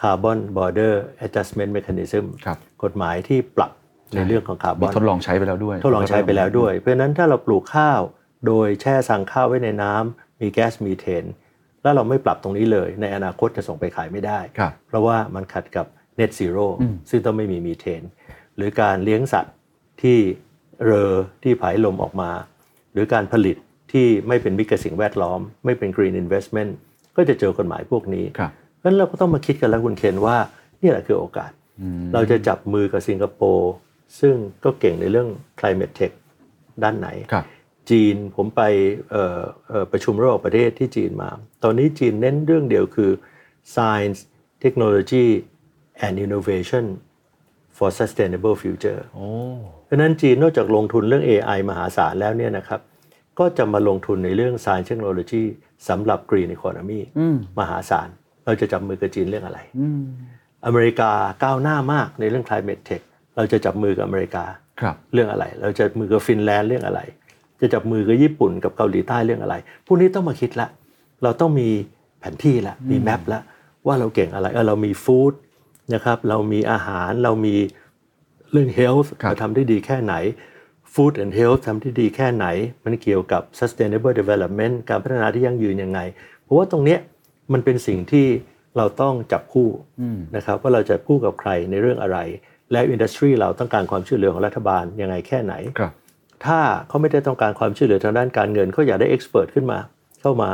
Carbon Border Adjustment Mechanism ครับกฎหมายที่ปรับ ในเรื่องของคาร์บมีอนทดลองใช้ไปแล้วด้วย ทดลองใช้ไปแล้วด้วย เพราะฉะนั้นถ้าเราปลูกข้าว โดยแช่สั่งข้าวไว้ในน้ำมีแก๊สมีเทน แล้วเราไม่ปรับตรงนี้เลย ในอนาคตจะส่งไปขายไม่ได้ครับเพราะว่ามันขัดกับ net zero ซึ่งต้องไม่มีมีเทน หรือการเลี้ยงสัตว์ที่เรอที่ผายลมออกมา หรือการผลิตที่ไม่เป็นมิตรกับสิ่งแวดล้อม ไม่เป็น green investment ก็จะเจอกฎหมายพวกนี้ครับเพราะฉะนั้นเราก็ต้องมาคิดกันแล้วคุณเคนว่านี่แหละคือโอกาส เราจะจับมือกับสิงคโปร์ ซึ่งก็เก่งในเรื่อง climate tech ด้านไหนครับจีนผมไปเอ่อเอ่อประชุมระหว่างประเทศที่จีนมา ตอนนี้จีนเน้นเรื่องเดียวคือ science technology and innovation for sustainable future โอ้เพราะฉะนั้นจีนนอกจากลงทุนเรื่อง AI มหาศาลแล้วเนี่ยนะครับ ก็จะมาลงทุนในเรื่อง science technology สำหรับ green economy มหาศาล เราจะจับมือกับจีนเรื่องอะไร อเมริกาก้าวหน้ามากในเรื่อง climate tech เราจะจับมือกับอเมริกาครับเรื่องอะไร เราจะมือกับฟินแลนด์เรื่องอะไร จะจับมือกับญี่ปุ่นกับเกาหลีใต้เรื่องอะไรพวกนี้ต้องมาคิดละ เราต้องมีแผนที่ละมีแมปละว่าเราเก่งอะไรเออเรามีฟู้ดนะครับเรามีอาหารเรามีเรื่อง health ครับเราทำได้ดีแค่ไหน food and health ทำได้ดีแค่ไหน มันเกี่ยวกับ sustainable development การพัฒนาที่ยั่งยืนยังไง เพราะว่าตรงเนี้ยมันเป็นสิ่งที่เราต้องจับคู่นะครับว่าเราจะคู่กับใครในเรื่องอะไร และอินดัสทรีเราต้องการความช่วยเหลือของรัฐบาลยังไงแค่ไหนครับถ้าเขาไม่ได้ต้องการความช่วยเหลือทางด้านการเงินเขาอยากได้เอ็กซ์เพรสขึ้นมา เข้ามา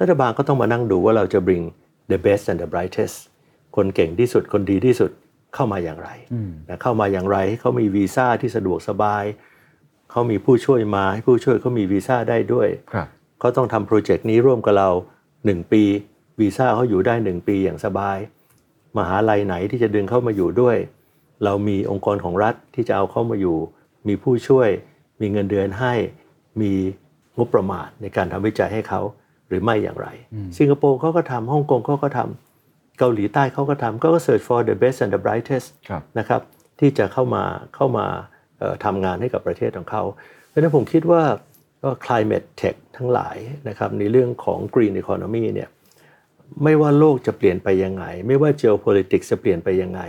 รัฐบาลก็ต้องมานั่งดูว่าเราจะ bring the best and the brightest คนเก่งที่สุดคนดีที่สุดเข้ามาอย่างไรนะเข้ามาอย่างไรให้เขามีวีซ่าที่สะดวกสบายเขามีผู้ช่วยมาให้ผู้ช่วยเขามีวีซ่าได้ด้วยครับเขาต้องทำโปรเจกต์นี้ร่วมกับเรา 1 ปีวีซ่าเขาอยู่ได้ 1 ปีอย่างสบายมหาลัยไหนที่จะดึงเข้ามาอยู่ด้วย เรามีองค์กรของรัฐที่จะเอาเข้ามาอยู่ มีผู้ช่วย มีเงินเดือนให้ มีงบประมาณในการทำวิจัยให้เขาหรือไม่อย่างไร สิงคโปร์เขาก็ทำฮ่องกงเขาก็ทำเกาหลีใต้เขาก็ทำก็ search for the best and the brightest ครับนะครับที่จะเข้ามาเข้ามาเอ่อทำงานให้กับประเทศของเขา เพราะฉะนั้นผมคิดว่าก็ climate tech ทั้งหลายนะครับในเรื่องของ green economy เนี่ยไม่ว่าโลกจะเปลี่ยนไปยังไง ไม่ว่า geopolitics จะเปลี่ยนไปยังไง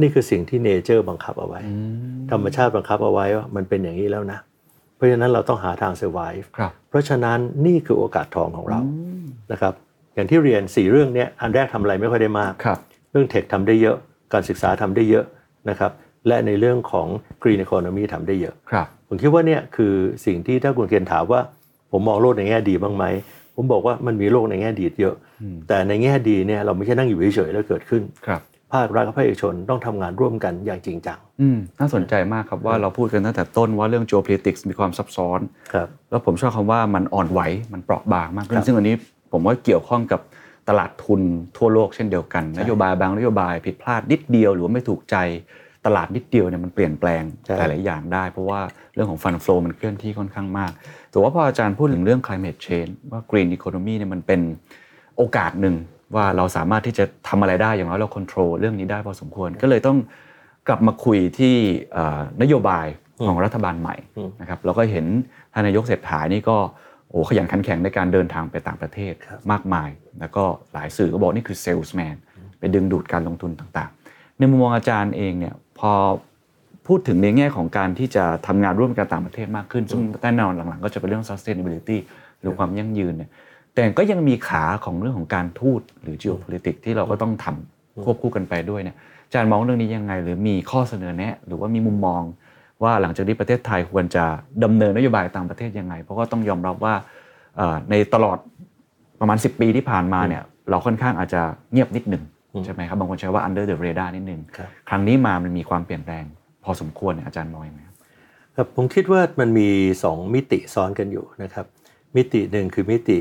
นี่คือสิ่งที่ nature บังคับเอาไว้ ธรรมชาติบังคับเอาไว้ว่ามันเป็นอย่างนี้แล้วนะ เพราะฉะนั้นเราต้องหาทาง survive ครับเพราะฉะนั้นนี่คือโอกาสทองของเรานะครับอย่างที่เรียน 4 เรื่องเนี้ยอันแรกทำอะไรไม่ค่อยได้มากครับเรื่องเทคทำได้เยอะการศึกษาทำได้เยอะนะครับและในเรื่องของ Green Economy ทำได้เยอะครับผมคิดว่าเนี่ยคือสิ่งที่ถ้าคุณเกียนถามว่า ผมมองโลกในแง่ดีบ้างไหมผมบอกว่ามันมีโลกในแง่ดีเยอะ แต่ในแง่ดีเนี่ยเราไม่ใช่นั่งอยู่เฉยๆแล้วเกิดขึ้นครับ ภาครัฐกับภาคเอกชนต้องทำงานร่วมกันอย่างจริงจังอืมน่าสนใจมากครับว่าเราพูดกันตั้งแต่ต้นว่าเรื่อง geopolitics มีความซับซ้อนครับแล้วผมชอบคำว่ามันอ่อนไหวมันเปราะบางมากขึ้ครันบซึ่งอันนี้ผมว่าเกี่ยวข้องกับตลาดทุนทั่วโลกเช่นเดียวกัน นโยบายบางนโยบายผิดพลาดนิดเดียว หรือว่าไม่ถูกใจตลาดนิดเดียวเนี่ยมันเปลี่ยนแปลงใช่หลาย ๆ อย่างได้ เพราะว่าเรื่องของฟัน flow มันเคลื่อนที่ค่อนข้างมาก แต่ว่าพออาจารย์พูดถึงเรื่อง climate change ว่า green economy เนี่ยมันเป็นโอกาสหนึ่ง ว่าเราสามารถที่จะทำอะไรได้อย่างน้อยเรา control เรื่องนี้ได้พอสมควร ก็เลยต้องกลับมาคุยที่เอ่อนโยบายของรัฐบาลใหม่นะครับเราก็เห็นท่านนายกเศรษฐานี่ก็โอ้ขยันขันแข็งในการเดินทางไปต่างประเทศครับมากมาย แล้วก็หลายสื่อก็บอกนี่คือ salesman ไปดึงดูดการลงทุนต่างๆ ในมุมมองอาจารย์เองเนี่ยพอพูดถึงในแง่ของการที่จะทำงานร่วมกันต่างประเทศมากขึ้น ซึ่งแน่นอนหลังๆ ก็จะเป็นเรื่อง sustainability หรือความยั่งยืนเนี่ย แต่ก็ยังมีขาของเรื่องของการทูตหรือ geopolitics ที่เราก็ต้องทำควบคู่กันไปด้วยเนี่ยอาจารย์มองเรื่องนี้ยังไง หรือมีข้อเสนอแนะ หรือว่ามีมุมมอง ว่าหลังจากนี้ประเทศไทยควรจะดำเนินนโยบายต่างประเทศยังไง เพราะว่าต้องยอมรับว่าเอ่อในตลอดประมาณ 10 ปีที่ผ่านมาเนี่ยเราค่อนข้างอาจจะเงียบนิดหนึ่งใช่ไหมครับบางคนใช้ว่า under the radar นิดหนึ่งครับครั้งนี้มามันมีความเปลี่ยนแปลง พอสมควรเนี่ยอาจารย์มองยังไงครับครับผมคิดว่ามันมี 2 มิติซ้อนกันอยู่นะครับมิติหนึ่งคือมิติ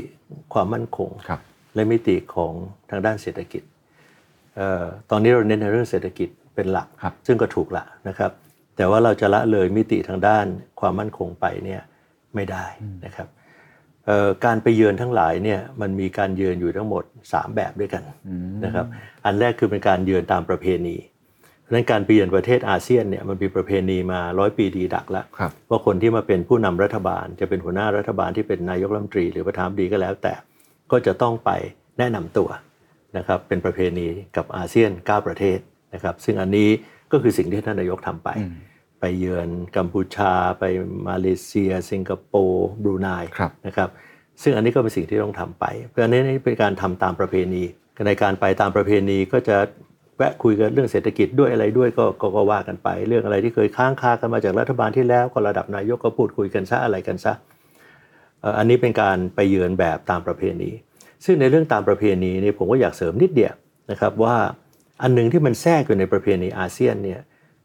ความมั่นคงครับและมิติของทางด้านเศรษฐกิจเอ่อตอนนี้เราเน้นในเรื่องเศรษฐกิจเป็นหลักครับซึ่งก็ถูกละนะครับ แต่ว่าเราจะละเลยมิติทางด้านความมั่นคงไปเนี่ยไม่ได้นะครับเอ่อการไปเยือนทั้งหลายเนี่ยมันมีการเยือนอยู่ทั้งหมด 3 แบบด้วยกันนะครับ อันแรกคือเป็นการเยือนตามประเพณีเพราะฉะ นั้นการไปเยือนประเทศอาเซียนเนี่ยมันมีประเพณีมาร้อยปีดีดักแล้วครับว่าคนที่มาเป็นผู้นำรัฐบาล จะเป็นหัวหน้ารัฐบาลที่เป็นนายกรัฐมนตรี หรือประธานาธิบดีก็แล้ว แต่ก็จะต้องไปแนะนำตัวนะครับเป็นประเพณีกับอาเซียน 9 ประเทศนะครับซึ่งอันนี้ก็คือสิ่งที่ท่านนายกทำไป ไปเยือนกัมพูชา ไปมาเลเซีย สิงคโปร์บรูไนครับนะครับซึ่งอันนี้ก็เป็นสิ่งที่ต้องทำไป เพราะฉะนั้นนี่เป็นการทำตามประเพณีในการไปตามประเพณีก็จะ แวะคุยกันเรื่องเศรษฐกิจด้วยอะไรด้วยก็ก็ก็ว่ากันไป เรื่องอะไรที่เคยค้างคากันมาจากรัฐบาลที่แล้วก็ระดับนายกก็พูดคุยกันซะอะไรกันซะเอ่ออันนี้เป็นการไปเยือนแบบตามประเพณี ซึ่งในเรื่องตามประเพณีนี่ผมก็อยากเสริมนิดเดียวนะครับว่าอันหนึงที่มันแทรกอยู่ในประเพณีอาเซียนเนี่ย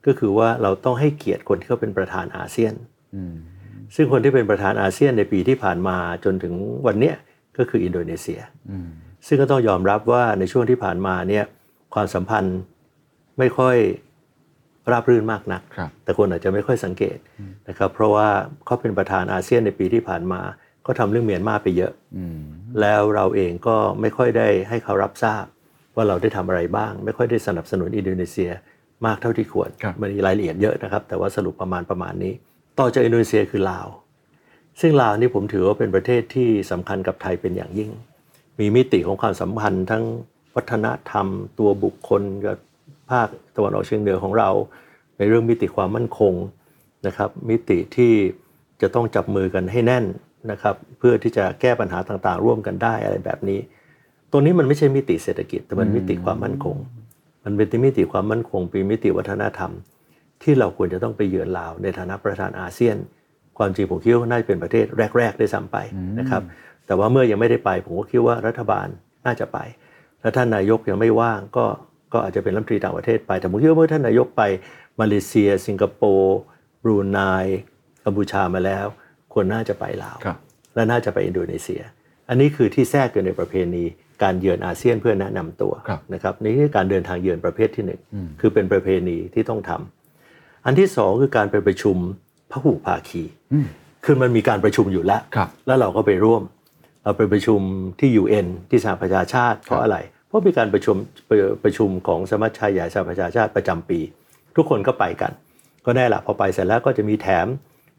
ก็คือว่าเราต้องให้เกียรติคนที่เขาเป็นประธานอาเซียนซึ่งคนที่เป็นประธานอาเซียนในปีที่ผ่านมาจนถึงวันเนี้ยก็คืออินโดนีเซียซึ่งก็ต้องยอมรับว่าในช่วงที่ผ่านมาเนี่ย ความสัมพันธ์ไม่ค่อยราบรื่นมากนักครับแต่คนอาจจะไม่ค่อยสังเกตนะครับเพราะว่าเขาเป็นประธานอาเซียนในปีที่ผ่านมาก็ทำเรื่องเมียนมาไปเยอะแล้วเราเองก็ไม่ค่อยได้ให้เขารับทราบ ว่าเราได้ทำอะไรบ้าง ไม่ค่อยได้สนับสนุนอินโดนีเซียมากเท่าที่ควรครับมันมีรายละเอียดเยอะนะครับ แต่ว่าสรุปประมาณประมาณนี้ ต่อจากอินโดนีเซียคือลาว ซึ่งลาวนี่ผมถือว่าเป็นประเทศที่สำคัญกับไทยเป็นอย่างยิ่ง มีมิติของความสัมพันธ์ทั้ง วัฒนธรรม ตัวบุคคลกับภาคตะวันออกเฉียงเหนือของเรา ในเรื่องมิติความมั่นคงนะครับ มิติที่จะต้องจับมือกันให้แน่นนะครับ เพื่อที่จะแก้ปัญหาต่างๆ ร่วมกันได้อะไรแบบนี้ ตรงนี้มันไม่ใช่มิติเศรษฐกิจแต่มันมิติความมั่นคง มันเป็นมิติความมั่นคงเป็นมิติวัฒนธรรม ที่เราควรจะต้องไปเยือนลาวในฐานะประธานอาเซียน ความจริงผมคิดว่าน่าจะเป็นประเทศแรกๆได้วยซ้ำไปนะครับ แต่ว่าเมื่อยังไม่ได้ไปผมก็คิดว่ารัฐบาลน่าจะไป และท่านนายกยังไม่ว่างก็ก็อาจจะเป็นรัฐมนตรีต่างประเทศไป แต่ผมคิดว่าเมื่อท่านนายกไปมาเลเซีย สิงคโปร์บรูไนกัมพูชามาแล้วควรน่าจะไปลาวครับและน่าจะไปอินโดนีเซีย อันนี้คือที่แทรกอยู่ในประเพณีการเยือนอาเซียนเพื่อแนะนำตัวครับนะครับนี่คือการเดินทางเยือนประเภทที่หนึ่งคือเป็นประเพณีที่ต้องทำอันที่สองคือการไปประชุมพหุภาคี คือมันมีการประชุมอยู่แล้วครับแล้วเราก็ไปร่วม เราไปประชุมที่ UN ที่สหประชาชาติเพราะอะไร เพราะมีการประชุมประประชุมของสมัชชาใหญ่สหประชาชาติประจำปี ทุกคนก็ไปกัน ก็แน่ละพอไปเสร็จแล้วก็จะมีแถม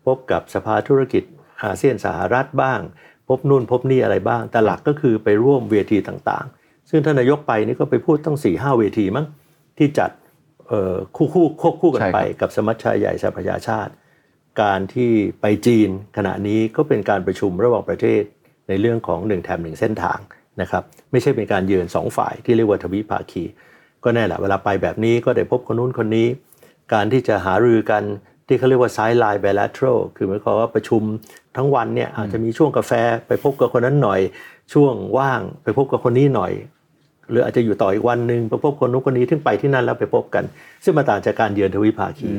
พบกับสภาธุรกิจอาเซียนสหรัฐบ้าง พบนู่นพบนี่อะไรบ้าง แต่หลักก็คือไปร่วมเวทีต่างๆ ซึ่งท่านนายกไปนี่ก็ไปพูดต้อง4ี่ห้าเวทีมั้งที่จัดเอ่อคู่คู่ควบคู่กันใช่ครับไปกับสมัชชาใหญ่สหประชาชาติ การที่ไปจีนขณะนี้ก็เป็นการประชุมระหว่างประเทศ ในเรื่องของหนึ่งแถมหนึ่งเส้นทางนะครับไม่ใช่เป็นการเยือนสองฝ่ายที่เรียกว่าทวิภาคี ก็แน่แหละเวลาไปแบบนี้ก็ได้พบคนนู้นคนนี้ การที่จะหารือกันที่เขาเรียกว่า side line bilateral คือหมายความว่าประชุมทั้งวันเนี่ยอาจจะมีช่วงกาแฟไปพบกับคนนั้นหน่อย ช่วงว่างไปพบกับคนนี้หน่อย หรืออาจจะอยู่ต่ออีกวันหนึ่งไปพบคนนู้นคนนี้ที่ไปที่นั่นแล้วไปพบกัน ซึ่งมาต่างจากการเยือนทวิภาคี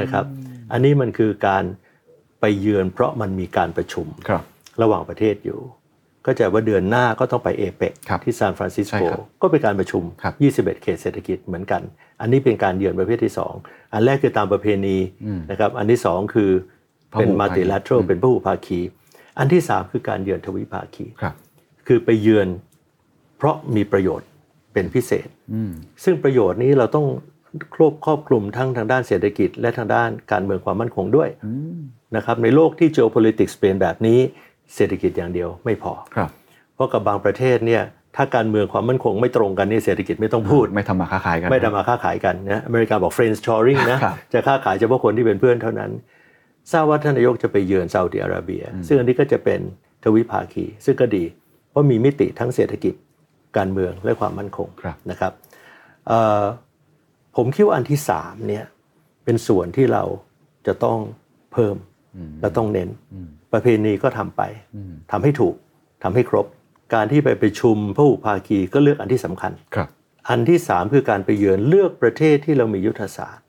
นะครับ อันนี้มันคือการไปเยือนเพราะมันมีการประชุมค รับระหว่างประเทศอยู่ ก็จะว่าเดือนหน้าก็ต้องไปเอเปกครับที่ซานฟรานซิสใช่โกครับก็เป็นการประชุมครับ21 เขตเศรษฐกิจเหมือนกัน อันนี้เป็นการเยือนประเภทที่ 2 อันแรกคือตามประเพณีนะครับอันที่ 2 คือเป็นพหุภาคีมัลติลัตรัลเป็นพหุภาคี อันที่ 3 คือการเยือนทวิภาคีครับคือไปเยือนเพราะมีประโยชน์เป็นพิเศษ ซึ่งประโยชน์นี้เราต้องครอบครอบคลุมทั้งทางด้านเศรษฐกิจ และทางด้านการเมืองความมั่นคงด้วยนะครับในโลกที่ geopolitics เปลี่ยนแบบนี้ เศรษฐกิจอย่างเดียวไม่พอครับเพราะกับบางประเทศเนี่ยถ้าการเมืองความมั่นคงไม่ตรงกันนี่เศรษฐกิจไม่ต้องพูด ไม่ทำมาค้าขายกัน ไม่ทำมาค้าขายกันนะอเมริกาบอก friends shoring นะครับจะค้าขายเฉพาะคนที่เป็นเพื่อนเท่านั้นทราบว่าท่านนายกจะไปเยือนซาอุดิอาระเบีย ซึ่งอันนี้ก็จะเป็นทวิภาคี ซึ่งก็ดีเพราะมีมิติทั้งเศรษฐกิจการเมืองและความมั่นคงครับนะครับเอ่อผมคิดว่าอันที่สามเนี่ยเป็นส่วนที่เราจะต้องเพิ่มและต้องเน้น ประเพณีก็ทำไปทำให้ถูกทำให้ครบ การที่ไปประชุมพหุภาคีก็เลือกอันที่สำคัญครับ อันที่สามคือการไปเยือนเลือกประเทศที่เรามียุทธศาสตร์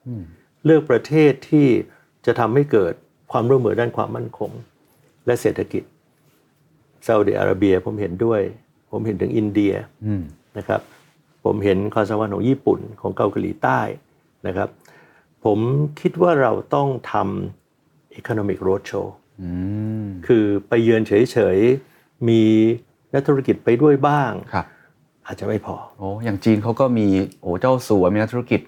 เลือกประเทศที่จะทำให้เกิดความร่วมมือด้านความมั่นคง และเศรษฐกิจซาอุดิอาระเบียผมเห็นด้วย ผมเห็นถึงอินเดียนะครับ ผมเห็นความสัมพันธ์ของญี่ปุ่นของเกาหลีใต้นะครับ ผมคิดว่าเราต้องทำ economic roadshow คือไปเยือนเฉยๆ มีนักธุรกิจไปด้วยบ้างครับ อาจจะไม่พอโอ้อย่างจีนเขาก็มีโอ้เจ้าสัวมีนักธุรกิจ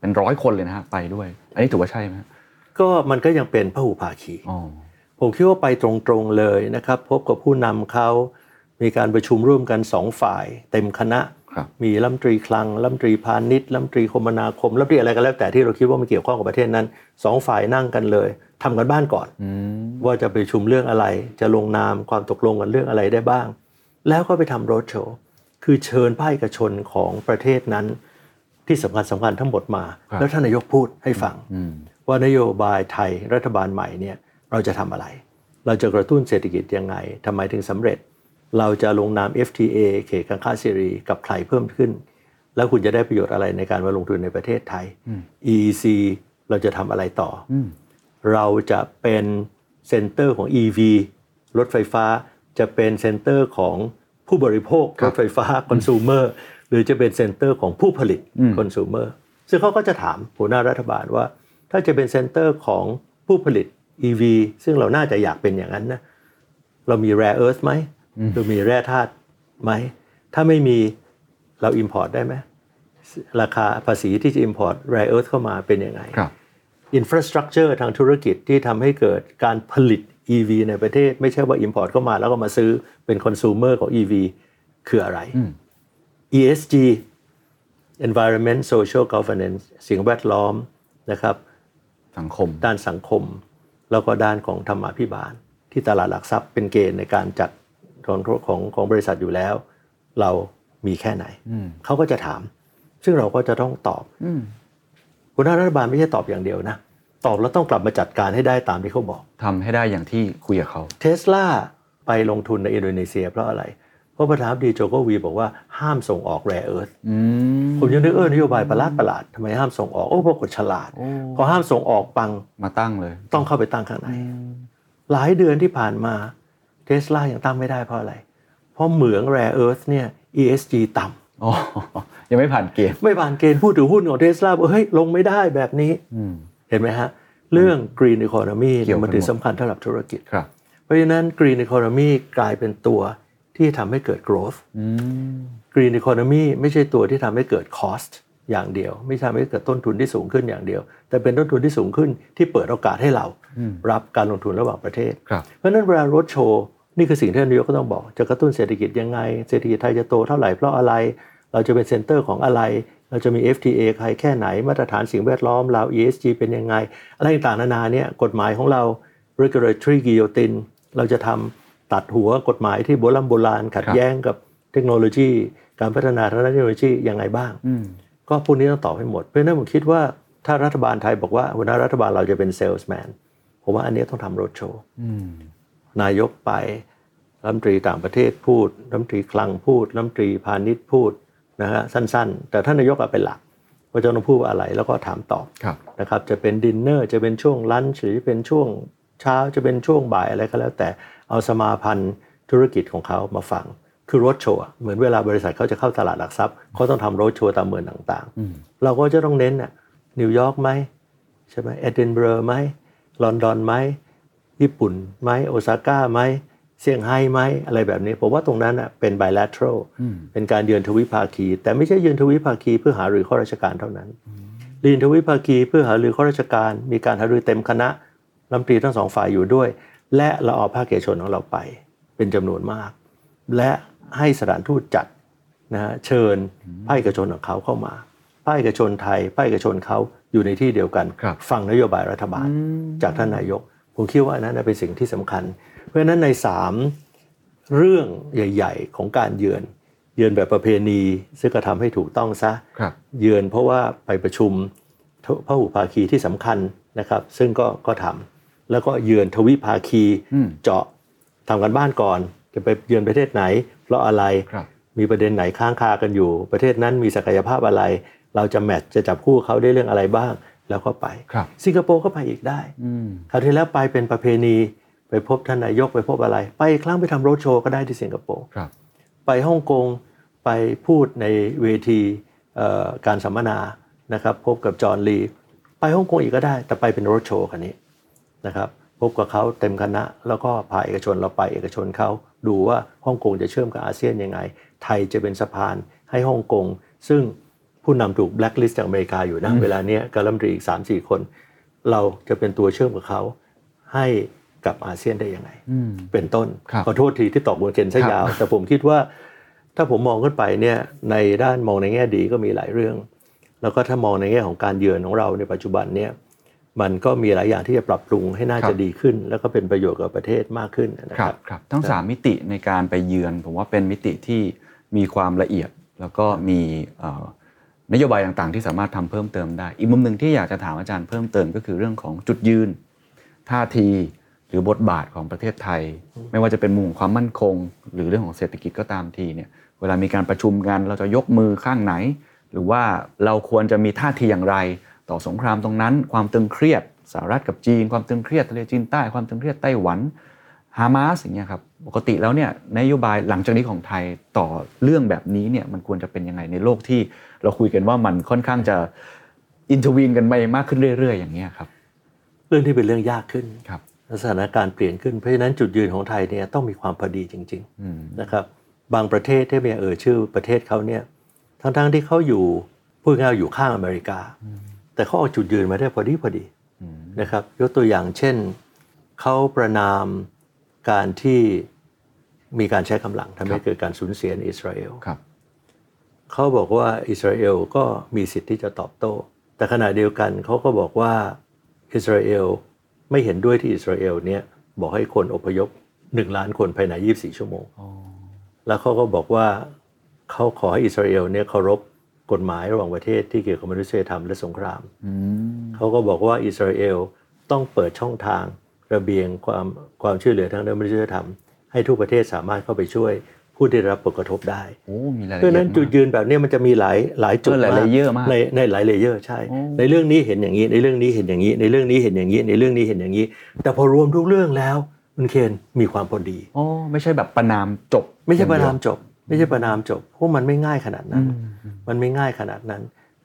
เป็นร้อยคนเลยนะฮะไปด้วย อันนี้ถือว่าใช่ไหมฮะก็มันก็ยังเป็นพหุภาคีอ๋อผมคิดว่าไปตรงๆเลยนะครับ พบกับผู้นำเขามีการประชุมร่วมกันสองฝ่าย เต็มคณะครับมีรัฐมนตรีคลังรัฐมนตรีพาณิชย์รัฐมนตรีคมนาคมรัฐมนตรีอะไรก็แล้วแต่ที่เราคิดว่ามันเกี่ยวข้องกับประเทศนั้นสองฝ่ายนั่งกันเลย ทำกันบ้านก่อนว่าจะไปประชุมเรื่องอะไร จะลงนามความตกลงกันเรื่องอะไรได้บ้าง แล้วก็ไปทำโรดโชว์คือเชิญภาคเอกชนของประเทศนั้น ที่สำคัญสำคัญทั้งหมดมาครับแล้วท่านนายกพูดให้ฟัง ว่านโยบายไทยรัฐบาลใหม่เนี่ยเราจะทำอะไร เราจะกระตุ้นเศรษฐกิจยังไงทำไมถึงสำเร็จ เราจะลงนาม FTA เขตการค้าเสรีกับใครเพิ่มขึ้น แล้วคุณจะได้ประโยชน์อะไรในการมาลงทุนในประเทศไทย EEC เราจะทำอะไรต่ออ เราจะเป็นcenter ของ EV รถไฟฟ้า จะเป็นเซ็นเตอร์ของผู้บริโภครถไฟฟ้าคอน sumer หรือจะเป็นเซ็นเตอร์ของผู้ผลิตคอน sumer ซึ่งเขาก็จะถามหัวหน้ารัฐบาลว่า ถ้าจะเป็นเซ็นเตอร์ของผู้ผลิต EV ซึ่งเราน่าจะอยากเป็นอย่างนั้นนะเรามี rare earth ไหมเรามีแร่ธาตุไหม ถ้าไม่มีเรา import ได้ไหมราคาภาษีที่จะ import rare earth เข้ามาเป็นยังไง ครับ infrastructure ทางธุรกิจที่ทำให้เกิดการผลิต EV ในประเทศ ไม่ใช่ว่า import เข้ามาแล้วก็มาซื้อเป็น consumer ของ EV คืออะไร ESG environment social governance สิ่งแวดล้อมนะครับ สังคม ด้านสังคม แล้วก็ด้านของธรรมาภิบาล ที่ตลาดหลักทรัพย์เป็นเกณฑ์ในการจัดของของของบริษัทอยู่แล้ว เรามีแค่ไหน เขาก็จะถาม ซึ่งเราก็จะต้องตอบ หัวหน้ารัฐบาลไม่ใช่ตอบอย่างเดียวนะ ตอบแล้วต้องกลับมาจัดการให้ได้ตามที่เขาบอกทำให้ได้อย่างที่คุยกับเขาเทสลาไปลงทุนในอินโดนีเซียเพราะอะไร เพราะประธานาธิบดีโจโกวีบอกว่าห้ามส่งออกแร่เอิร์ธผมยังนึกเออนโยบายประหลาดประหลาดๆทำไมห้ามส่งออกโอ้เพราะกดฉลาดพอห้ามส่งออกปังมาตั้งเลย ต้องเข้าไปตั้งข้างในหลายเดือนที่ผ่านมาเทสลายังตั้งไม่ได้เพราะอะไร เพราะเหมืองแร่เอิร์ธเนี่ย ESG ต่ำอ๋อ ยังไม่ผ่านเกณฑ์ไม่ผ่านเกณฑ์ผู้ถือหุ้นของเทสลาบอกเฮ้ยลงไม่ได้แบบนี้เห็นไหมฮะ เรื่อง Green Economy เกี่ยวกันมันถึงหมดสำคัญสำหรับธุรกิจครับ เพราะฉะนั้น Green Economy กลายเป็นตัวที่ทำให้เกิด growth Green Economy ไม่ใช่ตัวที่ทำให้เกิด cost อย่างเดียว ไม่ใช่ทำให้เกิดต้นทุนที่สูงขึ้นอย่างเดียว แต่เป็นต้นทุนที่สูงขึ้นที่เปิดโอกาสให้เรารับการลงทุนระหว่างประเทศครับเพราะฉะนั้นเวลารถโชว์นี่คือสิ่งที่นายกก็ต้องบอก จะกระตุ้นเศรษฐกิจยังไง เศรษฐกิจไทยจะโตเท่าไหร่เพราะอะไร เราจะเป็นเซ็นเตอร์ของอะไร เราจะมี FTA ใครแค่ไหนมาตรฐานสิ่งแวดล้อมเรา ESG เป็นยังไง อะไรต่างๆนานาเนี่ยกฎหมายของเรา regulatory guillotine เราจะทำตัดหัวกฎหมายที่โบราณโบราณขัดครับแย้งกับเทคโนโลยี การพัฒนาทางด้านเทคโนโลยียังไงบ้าง ก็พวกนี้ต้องตอบให้หมด เพราะฉะนั้นผมคิดว่าถ้ารัฐบาลไทยบอกว่าหัวหน้ารัฐบาลเราจะเป็นเซลส์แมนผมว่าอันนี้ต้องทำโรดโชว์นายกไปรัฐมนตรีต่างประเทศพูดรัฐมนตรีคลังพูดรัฐมนตรีพาณิชย์พูด นะฮะสั้นๆ แต่ท่านนายกอะเป็นหลักว่าจะต้องพูดอะไรแล้วก็ถามตอบครับนะครับจะเป็นดินเนอร์จะเป็นช่วง lunch หรือจะเป็นช่วงเช้าจะเป็นช่วงบ่ายอะไรก็แล้ว แต่เอาสมาพันธ์ธุรกิจของเขามาฟังคือรถโชว์เหมือนเวลาบริษัทเขาจะเข้าตลาดหลักทรัพย์เขาต้องทำรถโชว์ตามเมืองต่างๆ เราก็จะต้องเน้นน่ะนิวยอร์กไหมใช่ไหมเอดินบะระไหมลอนดอนไหมญี่ปุ่นไหมโอซาก้าไหม เซี่ยงไฮ้ไหมอะไรแบบนี้ ผมว่าตรงนั้นอะเป็น bilateral เป็นการเยือนทวิภาคี แต่ไม่ใช่เยือนทวิภาคีเพื่อหารือข้าราชการเท่านั้นเยือนทวิภาคีเพื่อหารือข้าราชการ มีการหารือเต็มคณะรัฐมนตรีทั้งสองฝ่ายอยู่ด้วย และเราเอาภาคเอกชนของเราไป เป็นจำนวนมาก และให้สถานทูตจัดนะฮะเชิญภาคเอกชนของเขาเข้ามาภาคเอกชนไทยภาคเอกชนเขาอยู่ในที่เดียวกันครับฟังนโยบายรัฐบาลจากท่านนายก ผมคิดว่าอันนั้นเป็นสิ่งที่สำคัญ เพราะฉะนั้นในสามเรื่องใหญ่ ๆ ของการเยือน เยือนแบบประเพณีซึ่งก็ทำให้ถูกต้องซะครับเยือนเพราะว่าไปประชุมพระหุภาคีที่สำคัญนะครับ ซึ่งก็ก็ทำแล้วก็เยือนทวิภาคีอืมเจาะทำกันบ้านก่อน จะไปเยือนประเทศไหน เพราะอะไรครับมีประเด็นไหนค้างคากันอยู่ ประเทศนั้นมีศักยภาพอะไร เราจะแมทช์จะจับคู่เขาได้เรื่องอะไรบ้างแล้วก็ไปครับสิงคโปร์ก็ไปอีกได้อืมคราวที่แล้วไปเป็นประเพณี ไปพบท่านนายกไปพบอะไร ไปอีกครั้งไปทำโรดโชว์ก็ได้ที่สิงคโปร์ครับไปฮ่องกงไปพูดในเวทีเอ่อการสัมมนานะครับพบกับจอห์นลีไปฮ่องกงอีกก็ได้ แต่ไปเป็นโรดโชว์คันนี้นะครับพบกับเขาเต็มคณะ แล้วก็พาเอกชนเราไปเอกชนเขาดูว่าฮ่องกงจะเชื่อมกับอาเซียนยังไง ไทยจะเป็นสะพานให้ฮ่องกง ซึ่งผู้นำถูกแบล็คลิสต์จากอเมริกาอยู่นะเวลาเนี้ยกับรัฐมนตรีอีก3-4คน เราจะเป็นตัวเชื่อมกับเขาให้ กับอาเซียนได้ยังไงเป็นต้นครับขอโทษทีที่ตอบบนเกนซะครับยาว แต่ผมคิดว่า ถ้าผมมองขึ้นไปเนี่ยในด้านมองในแง่ดีก็มีหลายเรื่อง แล้วก็ถ้ามองในแง่ของการเยือนของเราในปัจจุบันเนี่ยมันก็มีหลายอย่างที่จะปรับปรุงให้น่าครัจะบดีขึ้น แล้วก็เป็นประโยชน์กับประเทศมากขึ้นนะคครัรับบครับทั้งสามมิติในการไปเยือน ผมว่าเป็นมิติที่มีความละเอียด แล้วก็มีเอ่อนโยบายต่างๆ ที่สามารถทำเพิ่มเติมได้ อีกมุมหนึ่งที่อยากจะถามอาจารย์เพิ่มเติมก็คือเรื่องของจุดยืน ท่าที หรือบทบาทของประเทศไทย ไม่ว่าจะเป็นมุมของความมั่นคง หรือเรื่องของเศรษฐกิจก็ตามทีเนี่ยเวลามีการประชุมกันเราจะยกมือข้างไหน หรือว่าเราควรจะมีท่าทีอย่างไร ต่อสงครามตรงนั้น ความตึงเครียดสหรัฐกับจีน ความตึงเครียดทะเลจีนใต้ความตึงเครียดไต้หวันฮามาสอย่างเงี้ยครับปกติแล้วเนี่ยนโยบายหลังจากนี้ของไทยต่อเรื่องแบบนี้เนี่ยมันควรจะเป็นยังไงในโลกที่เราคุยกันว่ามันค่อนข้างจะอินทวีนกันไปมากขึ้นเรื่อย ๆ อย่างเงี้ยครับ เรื่องที่เป็นเรื่องยากขึ้นครับ สถานการณ์เปลี่ยนขึ้นเพราะฉะนั้นจุดยืนของไทยเนี่ยต้องมีความพอดีจริงๆอืมนะครับบางประเทศที่ไม่เอ่ยชื่อประเทศเขาเนี่ยทั้งๆที่เขาอยู่พูดง่ายๆอยู่ข้างอเมริกา แต่เขาเอาจุดยืนมาได้พอดีพอดีนะครับยกตัวอย่างเช่นเขาประนามการที่มีการใช้กำลังทำให้เกิดการสูญเสียในอิสราเอลครับเขาบอกว่าอิสราเอลก็มีสิทธิ์ที่จะตอบโต้ แต่ขณะเดียวกันเขาก็บอกว่าอิสราเอล ไม่เห็นด้วยที่อิสราเอลเนี่ยบอกให้คนอพยพหนึ่งล้านคนภายใน 24 ชั่วโมง แล้วเขาก็บอกว่าเขาขอให้อิสราเอลเนี่ยเคารพกฎหมายระหว่างประเทศที่เกี่ยวกับมนุษยธรรมและสงคราม เขาก็บอกว่าอิสราเอลต้องเปิดช่องทางระเบียงความความช่วยเหลือทางด้านมนุษยธรรม ให้ทุกประเทศสามารถเข้าไปช่วย ผู้ที่ได้รับผลกระทบได้โอ้มีรายละเพราะเอียดฉะนั้นจุดมากยืนแบบนี้มันจะมีหลายหลายจุดเออหลาย layer มากในในหลายเลเยอร์ใช่โอ้ในเรื่องนี้เห็นอย่างนี้ในเรื่องนี้เห็นอย่างนี้ ในเรื่องนี้เห็นอย่างนี้ในเรื่องนี้เห็นอย่างนี้ แต่พอรวมทุกเรื่องแล้วมันเคนมีความพอดีอ๋อไม่ใช่แบบประนามจบ ไม่ใช่อย่งประเดียวนามจบ ไม่ใช่ประนามจบเพราะมันไม่ง่ายขนาดนั้น มันไม่ง่ายขนาดนั้น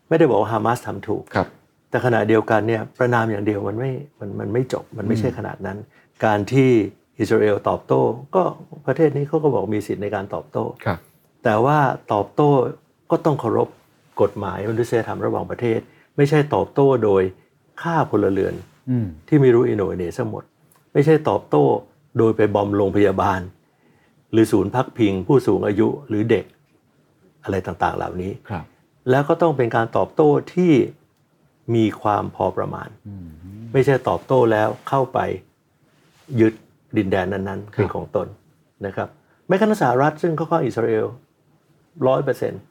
ไม่ได้บอกว่าฮามาสทำถูกครับแต่ขณะเดียวกันเนี่ยประนามอย่างเดียวมันไม่มันมันไม่จบมันไม่ใช่ขนาดนั้น การที่ อิสราเอลตอบโต้ ก็ประเทศนี้เขาก็บอกมีสิทธิ์ในการตอบโต้ครับแต่ว่าตอบโต้ก็ต้องเคารพกฎหมายมนุษยธรรมระหว่างประเทศ ไม่ใช่ตอบโต้โดยฆ่าพลเรือนอืมที่ไม่รู้อินโนเอเนทั้งหมด ไม่ใช่ตอบโต้โดยไปบอมโรงพยาบาล หรือศูนย์พักพิง ผู้สูงอายุหรือเด็กอะไรต่างๆ เหล่านี้ครับแล้วก็ต้องเป็นการตอบโต้ที่มีความพอประมาณ ไม่ใช่ตอบโต้แล้วเข้าไปยึด ดินแดนนั้นๆเป็นของตนนะครับแม้กระทั่งสหรัฐซึ่งเขาก็อิสราเอลร้อยเปอร์เซ็นต์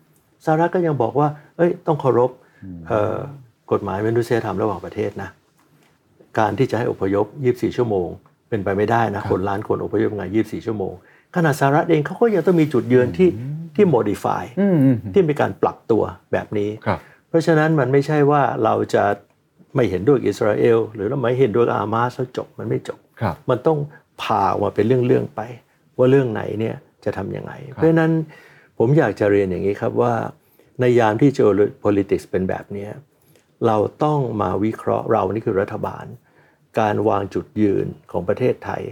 สหรัฐก็ยังบอกว่า เอ้ยต้องเคารพเอ่อกฎหมายมนุษยธรรมระหว่างประเทศนะการที่จะให้อพยพ 24 ชั่วโมง เป็นไปไม่ได้นะคนล้านคนอพยพงาน 24 ชั่วโมงขนาดสหรัฐเองเขาก็ยังต้องมีจุดยืนที่ที่ modify อืมอืมที่มีการปรับตัวแบบนี้ครับเพราะฉะนั้นมันไม่ใช่ว่าเราจะไม่เห็นด้วยกับอิสราเอล หรือเราไม่เห็นด้วยกับอามาสแล้วจบมันไม่จบครับมันต้อง ผ่าออกมาเป็นเรื่องๆไป ว่าเรื่องไหนเนี่ยจะทำยังไง เพราะฉะนั้นผมอยากจะเรียนอย่างนี้ครับว่าในยามที่ geopolitics เป็นแบบเนี้ยเราต้องมาวิเคราะห์เรานี่คือรัฐบาล การวางจุดยืนของประเทศไทย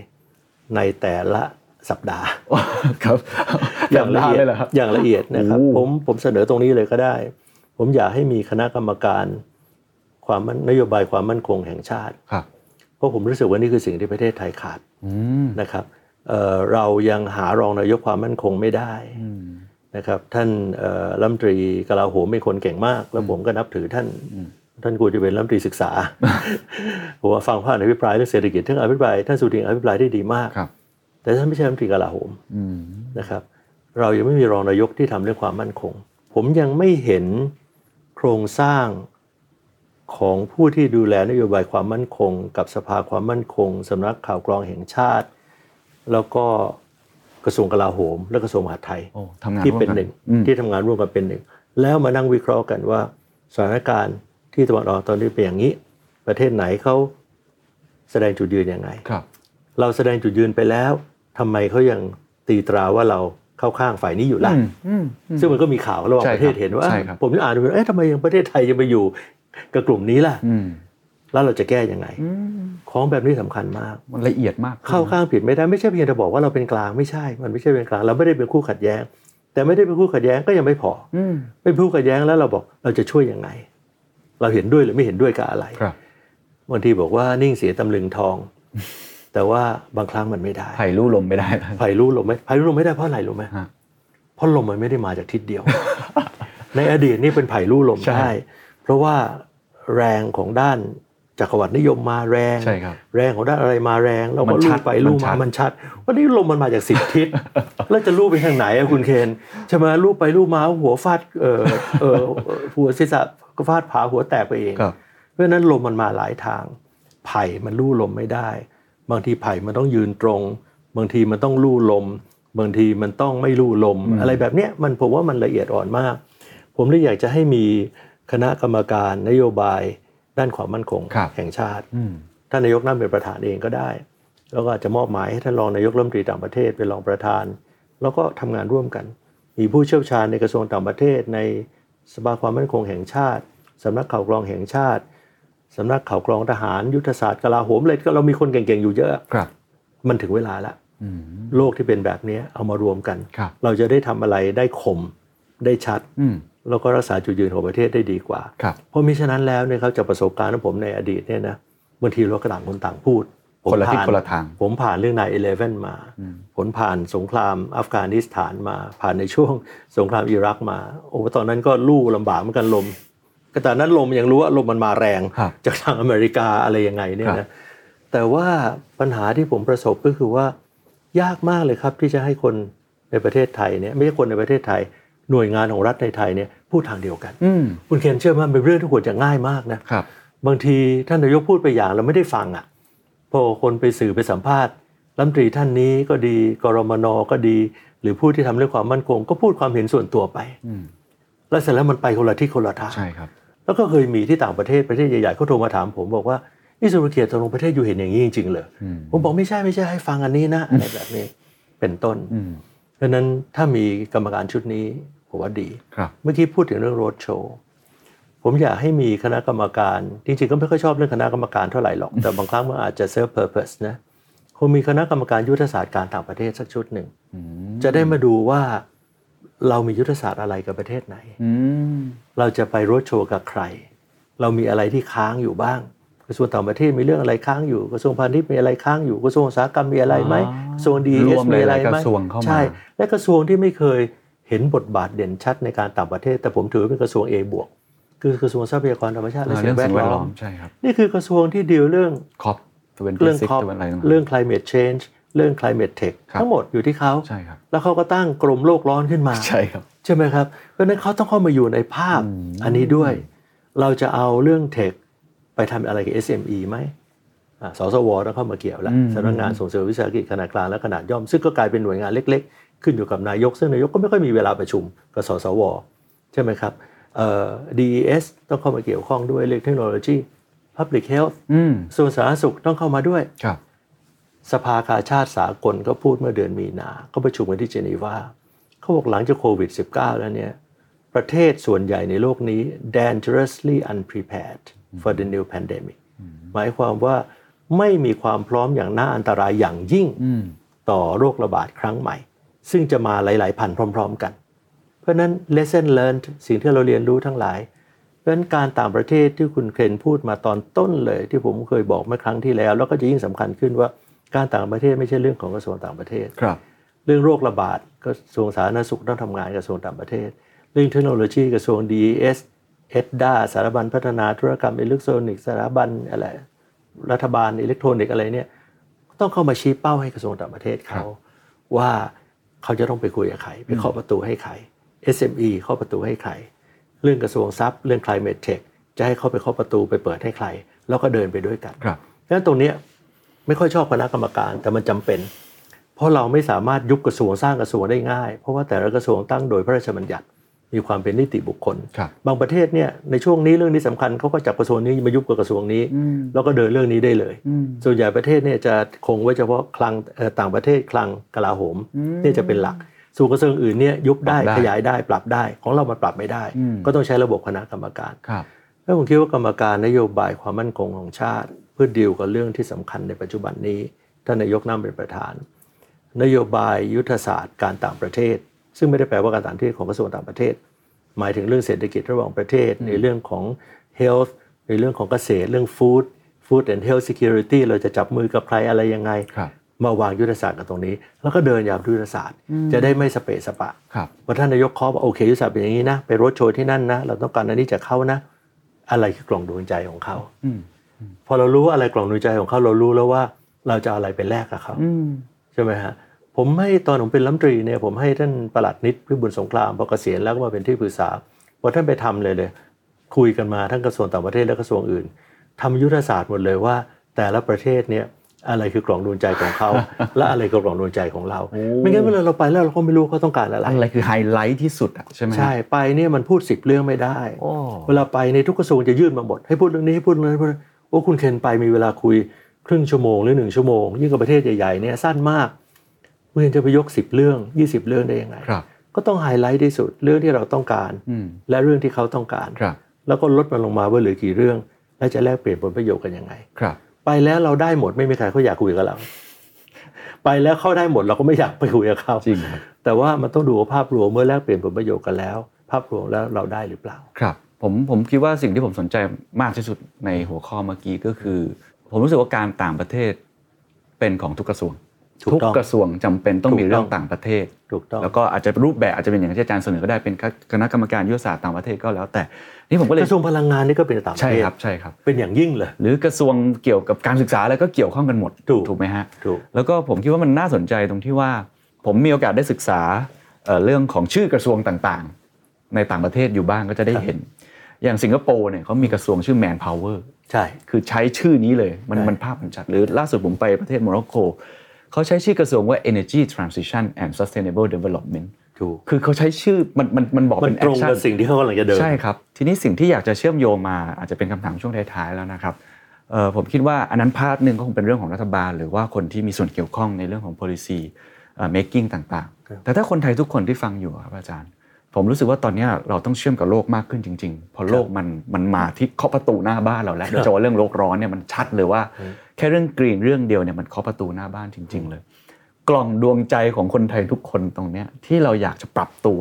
ในแต่ละสัปดาห์ครับ อย่างละเอียดเลยเหรอครับอย่างละเอียดนะครับโอ้ผมผมเสนอตรงนี้เลยก็ได้ ผมอยากให้มีคณะกรรมการ ความมั่นนโยบายความมั่นคงแห่งชาติค รับเพราะผมรู้สึกว่านี่คือสิ่งที่ประเทศไทยขาดอืมนะครับเอ่อเรายังหารองนายกความมั่นคงไม่ได้นะครับท่านเอ่อรัฐมนตรีกลาโหมเป็นคนเก่งมาก แล้วผมก็นับถือท่านท่านกูจะเป็นรัฐมนตรีศึกษาผมว่าฟังภาคอภิปรายเรื่องเศรษฐกิจท่านอภิปรายท่านสุทินอภิปรายได้ดีมากครับแต่ท่านไม่ใช่รัฐมนตรีกลาโหมอืมนะครับเรายังไม่มีรองนายกที่ทำเรื่องความมั่นคง ผมยังไม่เห็นโครงสร้าง ของผู้ที่ดูแลนโยบายความมั่นคง กับสภาความมั่นคงสำนักข่าวกรองแห่งชาติ แล้วก็กระทรวงกลาโหม และกระทรวงมหาดไทยโอ้ทำงานที่ร่วมเป็นกันหนึ่งอืมที่ทำงานร่วมกันเป็นหนึ่ง แล้วมานั่งวิเคราะห์กันว่าสถานการณ์ที่ตะวันออกตอนนี้เป็นอย่างนี้ ประเทศไหนเขาแสดงจุดยืนยังไงครับ เราแสดงจุดยืนไปแล้วทำไมเขายังตีตราว่าเราเข้าข้างฝ่ายนี้อยู่ล่ะอืมอืมอืมซึ่งมันก็มีข่าวระหว่างใช่ประเทศครับเห็นว่าใช่ครับผมยังอ่านดูเอ๊ะทำไมยังประเทศไทยยังไปอยู่ กับกลุ่มนี้ล่ะอืมแล้วเราจะแก้ยังไงอืมของแบบนี้สำคัญมาก มันละเอียดมาก เข้าข้างผิดไม่ได้ไม่ใช่เพียงแต่บอกว่าเราเป็นกลางไม่ใช่ มันไม่ใช่เป็นกลางเราไม่ได้เป็นคู่ขัดแย้ง แต่ไม่ได้เป็นคู่ขัดแย้งก็ยังไม่พออืมเป็นคู่ขัดแย้งแล้วเราบอกเราจะช่วยยังไง เราเห็นด้วยหรือไม่เห็นด้วยกับอะไรครับบางทีบอกว่านิ่งเสียตำลึงทอง แต่ว่าบางครั้งมันไม่ได้ไผ่รู้ลมไม่ได้ไผ่รู้ลมไหมไผ่รู้ลมไม่ได้เพราะอะไรรู้ไหมฮะเพราะลมมันไม่ได้มาจากทิศเดียว ในอดีตนี่เป็นไผ่รู้ลมใช่ได้ เพราะว่าแรงของด้านจักรวรรดินิยมมาแรงใช่ครับแรงของด้านอะไรมาแรงเรามัก็นชัลู่ดไปลู่มันชัมาดมันชัดวันนี้ลมมันมาจากสิบทิศแล้วจะลู่ไปทางไหนอะคุณเคนใช่ไหมลู่ไปลู่มาหัวฟาดเออเออหัวศีรษะก็ฟาดผาหัวแตกไปเองครับเพราะฉะนั้นลมมันมาหลายทาง ไผ่มันลู่ลมไม่ได้ บางทีไผ่มันต้องยืนตรง บางทีมันต้องลู่ลม บางทีมันต้องไม่ลู่ลม อะไรแบบเนี้ยมันผมว่ามันละเอียดอ่อนมาก ผมเลยอยากจะให้มี คณะกรรมการนโยบายด้านความมั่นคงครับแห่งชาติอืมท่านนายกนั่งเป็นประธานเองก็ได้ แล้วก็อาจจะมอบหมายให้ท่านรองนายกรัฐมนตรีต่างประเทศเป็นรองประธาน แล้วก็ทำงานร่วมกัน มีผู้เชี่ยวชาญในกระทรวงต่างประเทศ ในสภาความมั่นคงแห่งชาติสำนักข่าวกรองแห่งชาติสำนักข่าวกรองทหาร ยุทธศาสตร์กลาโหมเลยก็เรามีคนเก่งๆอยู่เยอะครับ มันถึงเวลาละอืมโลกที่เป็นแบบนี้เอามารวมกันครับเราจะได้ทำอะไรได้คมได้ชัดอืม แล้วก็รักษาจุดยืนของประเทศได้ดีกว่าครับเพราะมิฉะนั้นแล้วเนี่ยเขาจากประสบการณ์ของผมในอดีตเนี่ยนะบางทีเราก็ต่างคนต่างพูดผมคนละทิศผ่าคนละทาง ผมผ่านเรื่องนายเอเลเวนมาผลผ่านสงครามอัฟกานิสถานมา ผ่านในช่วงสงครามอิรักมา โอ้ตอนนั้นก็ลู่ลำบากเหมือนกันลมก็ตอนนั้นลมยังรู้ว่าลมมันมาแรงครับจากทางอเมริกาอะไรยังไงเนี่ยครันะบแต่ว่าปัญหาที่ผมประสบก็คือว่ายากมากเลยครับที่จะให้คนในประเทศไทยเนี่ยไม่ใช่คนในประเทศไทย หน่วยงานของรัฐในไทยเนี่ยพูดทางเดียวกันอืมคุณเคนเชื่อว่าเป็นเรื่องที่ควรจะง่ายมากนะครับบางทีท่านนายกพูดไปอย่างเราไม่ได้ฟังอะพอคนไปสื่อไปสัมภาษณ์รัฐมนตรีท่านนี้ก็ดีกรมนก็ดี หรือผู้ที่ทำเรื่องความมั่นคง ก็พูดความเห็นส่วนตัวไปอืมแล้วเสร็จแล้วมันไปคนละที่คนละทางใช่ครับ แล้วก็เคยมีที่ต่างประเทศประเทศใหญ่ๆเขาโทรมาถามผมบอกว่านี่สุรเกียรติตกลงประเทศอยู่เห็นอย่างนี้จริงๆเลยอืมผมบอกไม่ใช่ไม่ใช่ให้ฟังอันนี้นะอะไรแบบนี้เป็นต้นอืมเพราะฉะนั้นถ้ามีกรรมการชุดนี้ ผมว่าดีครับเมื่อกี้พูดถึงเรื่องโรดโชว์ผมอยากให้มีคณะกรรมการ จริงๆก็ไม่ค่อยชอบเรื่องคณะกรรมการเท่าไหร่หรอก แต่บางครั้งมันอาจจะ serve purpose นะคงมีคณะกรรมการยุทธศาสตร์การต่างประเทศสักชุดหนึ่งอืมจะได้มาดูว่าเรามียุทธศาสตร์อะไรกับประเทศไหนอืมเราจะไปโรดโชว์กับใคร เรามีอะไรที่ค้างอยู่บ้าง กระทรวงต่างประเทศมีเรื่องอะไรค้างอยู่กระทรวงพาณิชย์มีอะไรค้างอยู่กระทรวงอุตสาหกรรมมีอะไรไหมอ๋อกระทรวงดีอีเอสมีอะไรหลายๆไหมกระทรวงเข้ามาใช่ และกระทรวงที่ไม่เคย เห็นบทบาทเด่นชัดในการต่างประเทศ แต่ผมถือว่าเป็นกระทรวง A บวกคือกระทรวงทรัพยากรธรรมชาติและอ่าสิ่เรื่องงแวสิ่ดงแวดล้ล้ออมมใช่ครับนี่คือกระทรวงที่ดีลเรื่องคอปทเวนเรื่องตี้คอปอะไรต่างๆเรื่อง climate change เรื่อง climate tech ครับทั้งหมดอยู่ที่เขาใช่ครับแล้วเขาก็ตั้งกรมโลกร้อนขึ้นมาใช่ครับใช่ไหมครับเพราะฉะนั้นเขาต้องเข้ามาอยู่ในภาพอืมอันนี้ด้วย เราจะเอาเรื่องเทคไปทำอะไรกับ SME ไหมอ่าสสวต้องเข้ามาเกี่ยวแล้วอืมสำนักงานส่งเสริมวิสาหกิจขนาดกลางและขนาดย่อม ซึ่งก็กลายเป็นหน่วยงานเล็กๆ ขึ้นอยู่กับนายก ซึ่งนายกก็ไม่ค่อยมีเวลาประชุมกับสสวใช่ไหมครับเอ่อ DES ต้องเข้ามาเกี่ยวข้องด้วยเรื่องเทคโนโลยี Public Health อืมส่วนสาธารณสุขต้องเข้ามาด้วยครับ สภากาชาติสากลก็พูดเมื่อเดือนมีนา ก็ประชุมกันที่เจนีวาเขาบอกหลังจากโควิด -19 แล้วเนี่ยประเทศส่วนใหญ่ในโลกนี้ dangerously unprepared for the new pandemic หมายความว่าไม่มีความพร้อมอย่างน่าอันตรายอย่างยิ่งอืมต่อโรคระบาดครั้งใหม่ ซึ่งจะมาหลาย ๆ พันพร้อม ๆ กัน เพราะฉะนั้น lesson learned สิ่งที่เราเรียนรู้ทั้งหลาย เพราะฉะนั้นการต่างประเทศที่คุณเคนพูดมาตอนต้นเลย ที่ผมเคยบอกเมื่อครั้งที่แล้ว แล้วก็จะยิ่งสำคัญขึ้นว่าการต่างประเทศไม่ใช่เรื่องของกระทรวงต่างประเทศครับ เรื่องโรคระบาดกระทรวงสาธารณสุขต้องทำงานกระทรวงต่างประเทศ เรื่องเทคโนโลยีกระทรวง DES เอ็ดดาสถาบันพัฒนาธุรกรรมอิเล็กทรอนิกส์สถาบันอะไรรัฐบาลอิเล็กทรอนิกส์อะไรเนี่ยต้องเข้ามาชี้เป้าให้กระทรวงต่างประเทศเขาว่า เขาจะต้องไปคุยกับใครไปเคาะประตูให้ใคร SME เข้าะประตูให้ใคร เรื่องกระทรวงทรัพย์ เรื่อง climate tech จะให้เขาไปเคาะประตูไปเปิดให้ใคร แล้วก็เดินไปด้วยกันครับเพราะฉะนั้นตรงเนี้ยไม่ค่อยชอบคณะกรรมการแต่มันจำเป็น เพราะเราไม่สามารถยุบกระทรวงสร้างกระทรวงได้ง่าย เพราะว่าแต่ละกระทรวงตั้งโดยพระราชบัญญัติ มีความเป็นนิติบุคคลครับบางประเทศเนี่ยในช่วงนี้เรื่องนี้สำคัญเขาก็จับกระทรวงนี้มายุบกับกระทรวงนี้อืมแล้วก็เดินเรื่องนี้ได้เลยอืมส่วนใหญ่ประเทศเนี่ยจะคงไว้เฉพาะคลังเอ่อต่างประเทศคลังกลาโหมเนี่ยจะเป็นหลัก ส่วนกระทรวงอื่นเนี่ยยุบได้ปรับได้ขยายได้ปรับได้ ของเรามันปรับไม่ได้อืมก็ต้องใช้ระบบคณะกรรมการครับแล้วผมคิดว่ากรรมการนโยบายความมั่นคงของชาติ เพื่อดีลกับเรื่องที่สำคัญในปัจจุบันนี้ท่านนายกนั่งเป็นประธาน นโยบายยุทธศาสตร์การต่างประเทศ ซึ่งไม่ได้แปลว่าการต่างประเทศของกระทรวงต่างประเทศ หมายถึงเรื่องเศรษฐกิจระหว่างประเทศ ในเรื่องของ health ในเรื่องของเกษตรเรื่อง food food and health security เราจะจับมือกับใครอะไรยังไงครับมาวางยุทธศาสตร์กันตรงนี้ แล้วก็เดินอย่างยุทธศาสตร์ จะได้ไม่สเปะสปะครับพอท่านนายกเคาะว่าโอเคยุทธศาสตร์เป็นอย่างนี้นะไปรถโชว์ที่นั่นนะเราต้องการอันนี้จากเขานะ อะไรคือกล่องดวงใจของเขาอืมพอเรารู้ว่าอะไรกล่องดวงใจของเขาเรารู้แล้วว่าเราจะเอาอะไรไปแลกกับเขาอืมใช่ไหมฮะ ผมให้ตอนผมเป็นรัฐมนตรีเนี่ยผมให้ท่านประหลัดนิดพิบูลสงครามพอเกษียณแล้วก็มาเป็นที่ปรึกษาพอท่านไปทำเลยเลย คุยกันมาทั้งกระทรวงต่างประเทศและกระทรวงอื่นทำยุทธศาสตร์หมดเลยว่า แต่ละประเทศเนี่ยอะไรคือกล่องดวงใจของเขา และอะไรคือกล่องดวงใจของเราโอ้ไม่งั้นเวลาเราไปแล้วเราก็ไม่รู้เขาต้องการอะไรอะไรคือไฮไลท์ที่สุดอะใช่ไหมฮะใช่ไปเนี่ยมันพูดสิบเรื่องไม่ได้โอ้เวลาไปในทุกกระทรวงจะยื่นมาหมดให้พูดเรื่องนี้ให้พูดเรื่องนั้นให้พูดเรื่องนั้นโอ้คุณเคนไปมีเวลาคุยครึ่งชั่วโมงหรือหนึ่งชั่วโมงยิ่งกับประเทศใหญ่ๆเนี่ยสั้นมาก คุณเคนจะไปยกสิบเรื่องยี่สิบเรื่องได้ยังไงครับก็ต้องไฮไลท์ที่สุดเรื่องที่เราต้องการอืมและเรื่องที่เขาต้องการครับแล้วก็ลดมันลงมาว่าเหลือกี่เรื่อง และจะแลกเปลี่ยนผลประโยชน์กันยังไงครับ ไปแล้วเราได้หมดไม่มีใครเขาอยากคุยกับเรา ไปแล้วเขาได้หมดเราก็ไม่อยากไปคุยกับเขาจริงครับแต่ว่ามันต้องดูว่าภาพรวมเมื่อแลกเปลี่ยนผลประโยชน์กันแล้ว ภาพรวมแล้วเราได้หรือเปล่าครับผมผมคิดว่าสิ่งที่ผมสนใจมากที่สุดในหัวข้อเมื่อกี้ก็คือ ผมรู้สึกว่าการต่างประเทศเป็นของทุกกระทรวงถูก ทุกต้องกระทรวงจำเป็นต้องถูกมีเรื่อต้งองต่างประเทศถูกต้องแล้วก็อาจจะรูปแบบอาจจะเป็นอย่างที่อาจารย์เสนอก็ได้เป็นคณะกรรมการยุทธศาสตร์ต่างประเทศก็แล้ว แต่นี่ผมก็เลยกระทรวงพลังงานนี่ก็เป็นต่างประใช่เทศครับใช่ครับเป็นอย่างยิ่งเลย หรือกระทรวงเกี่ยวกับการศึกษาอะไรก็เกี่ยวข้องกันหมดถูกถูกไหมฮะถูกแล้วก็ผมคิดว่ามันน่าสนใจตรงที่ว่า ผมมีโอกาสได้ศึกษาเอ่อเรื่องของชื่อกระทรวงต่างๆ ในต่างประเทศอยู่บ้างก็จะได้เห็น อย่างสิงคโปร์เนี่ยเขามีกระทรวงชื่อ Man Power ใช่คือใช้ชื่อนี้เลยมันใช่มันภาพมันชัดหรือล่าสุดผมไปประเทศโมร็อกโก เขาใช้ชื่อกระทรวงว่า Energy Transition and Sustainable Development ถูกคือเขาใช้ชื่อมันมันมันบอกมันเป็นตรง action กับสิ่งที่เขากำลังจะเดินใช่ครับ ทีนี้สิ่งที่อยากจะเชื่อมโยงมาอาจจะเป็นคำถามช่วงท้ายๆแล้วนะครับเอ่อผมคิดว่าอันนั้นพาร์ทหนึ่งก็คงเป็นเรื่องของรัฐบาล หรือว่าคนที่มีส่วนเกี่ยวข้องในเรื่องของ policy เอ่อ making ต่างครับๆแต่ถ้าคนไทยทุกคนที่ฟังอยู่ครับอาจารย์ ผมรู้สึกว่าตอนนี้เราต้องเชื่อมกับโลกมากขึ้นจริงๆเพอโลกมันมันมาที่เคาะประตูหน้าบ้านเราแล้วโดยเฉพาะเรื่องโลกร้อนเนี่ยมันชัดเลยว่า แค่เรื่องกรีนเรื่องเดียวเนี่ยมันเคาะประตูหน้าบ้านจริง ๆ เลย กล่องดวงใจของคนไทยทุกคนตรงเนี้ยที่เราอยากจะปรับตัว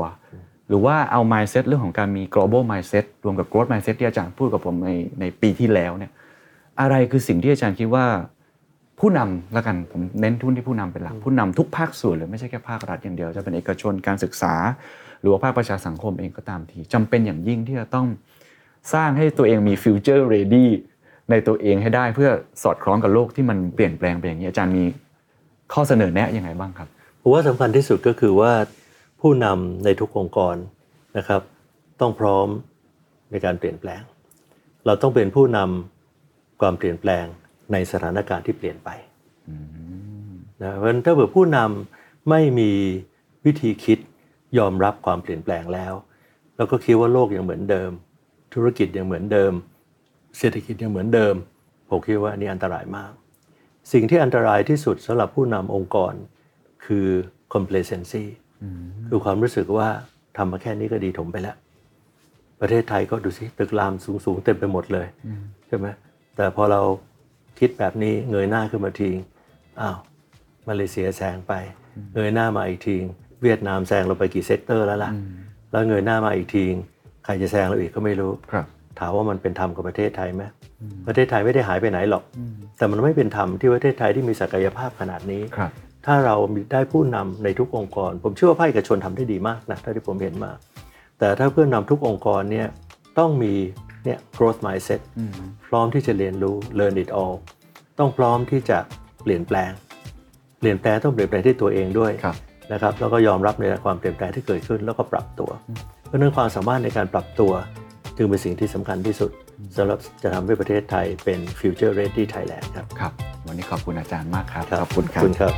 หรือว่าเอา mindset เรื่องของการมี global mindset รวมกับ growth mindset ที่อาจารย์พูดกับผมในในปีที่แล้วเนี่ยอะไรคือสิ่งที่อาจารย์คิดว่าผู้นำละกันผมเน้นทุนที่ผู้นำเป็นหลักผู้นำทุกภาคส่วนเลยไม่ใช่แค่ภาครัฐอย่างเดียว จะเป็นเอกชนการศึกษา หรือว่าภาคประชาสังคมเองก็ตามทีจำเป็นอย่างยิ่งที่จะต้องสร้างให้ตัวเองมี future ready ในตัวเองให้ได้เพื่อสอดคล้องกับโลกที่มันเปลี่ยนแปลงไปอย่างนี้อาจารย์มีข้อเสนอแนะยังไงบ้างครับผมว่าสำคัญที่สุดก็คือว่าผู้นำในทุกองค์กรนะครับ ต้องพร้อมในการเปลี่ยนแปลง เราต้องเป็นผู้นำความเปลี่ยนแปลงในสถานการณ์ที่เปลี่ยนไปนะเพราะฉะนั้นถ้าเกิดผู้นำไม่มีวิธีคิดยอมรับความเปลี่ยนแปลงแล้ว แล้วก็คิดว่าโลกยังเหมือนเดิม ธุรกิจยังเหมือนเดิม เศรษฐกิจยังเหมือนเดิม ผมคิดว่าอันนี่อันตรายมาก สิ่งที่อันตรายที่สุดสำหรับผู้นำองค์กรคือ complacency คือความรู้สึกว่าทำมาแค่นี้ก็ดีถมไปแล้ว ประเทศไทยก็ดูสิตึกรามสูงๆเต็มไปหมดเลยใช่ไหมแต่พอเราคิดแบบนี้เงยหน้าขึ้นมาทีอ้าวมาเลเซียแซงไป เงยหน้ามาอีกทีเวียดนามแซงเราไปกี่ sector แล้วล่ะ แล้วเงยหน้ามาอีกทีใครจะแซงเราอีกก็ไม่รู้ครับ ถามว่ามันเป็นธรรมกับประเทศไทยไหมประเทศไทยไม่ได้หายไปไหนหรอก แต่มันไม่เป็นธรรมที่ประเทศไทยที่มีศักยภาพขนาดนี้ครับถ้าเราได้ผู้นำในทุกองค์กร ผมเชื่อว่าภาคเอกชนทำได้ดีมากนะเท่าที่ผมเห็นมา แต่ถ้าเพื่อนนำทุกองค์กรเนี่ยต้องมีเนี่ย growth mindset พร้อมที่จะเรียนรู้ learn it all ต้องพร้อมที่จะเปลี่ยนแปลง เปลี่ยนแปลงต้องเปลี่ยนแปลงที่ตัวเองด้วยครับนะครับแล้วก็ยอมรับในความเปลี่ยนแปลงที่เกิดขึ้นแล้วก็ปรับตัว เพราะฉะนั้นความสามารถในการปรับตัว จึงเป็นสิ่งที่สำคัญที่สุดสำหรับจะทำให้ประเทศไทยเป็น future ready Thailand ครับ ครับ วันนี้ขอบคุณอาจารย์มากครับครับขอบคุณครัขอบคุณครับ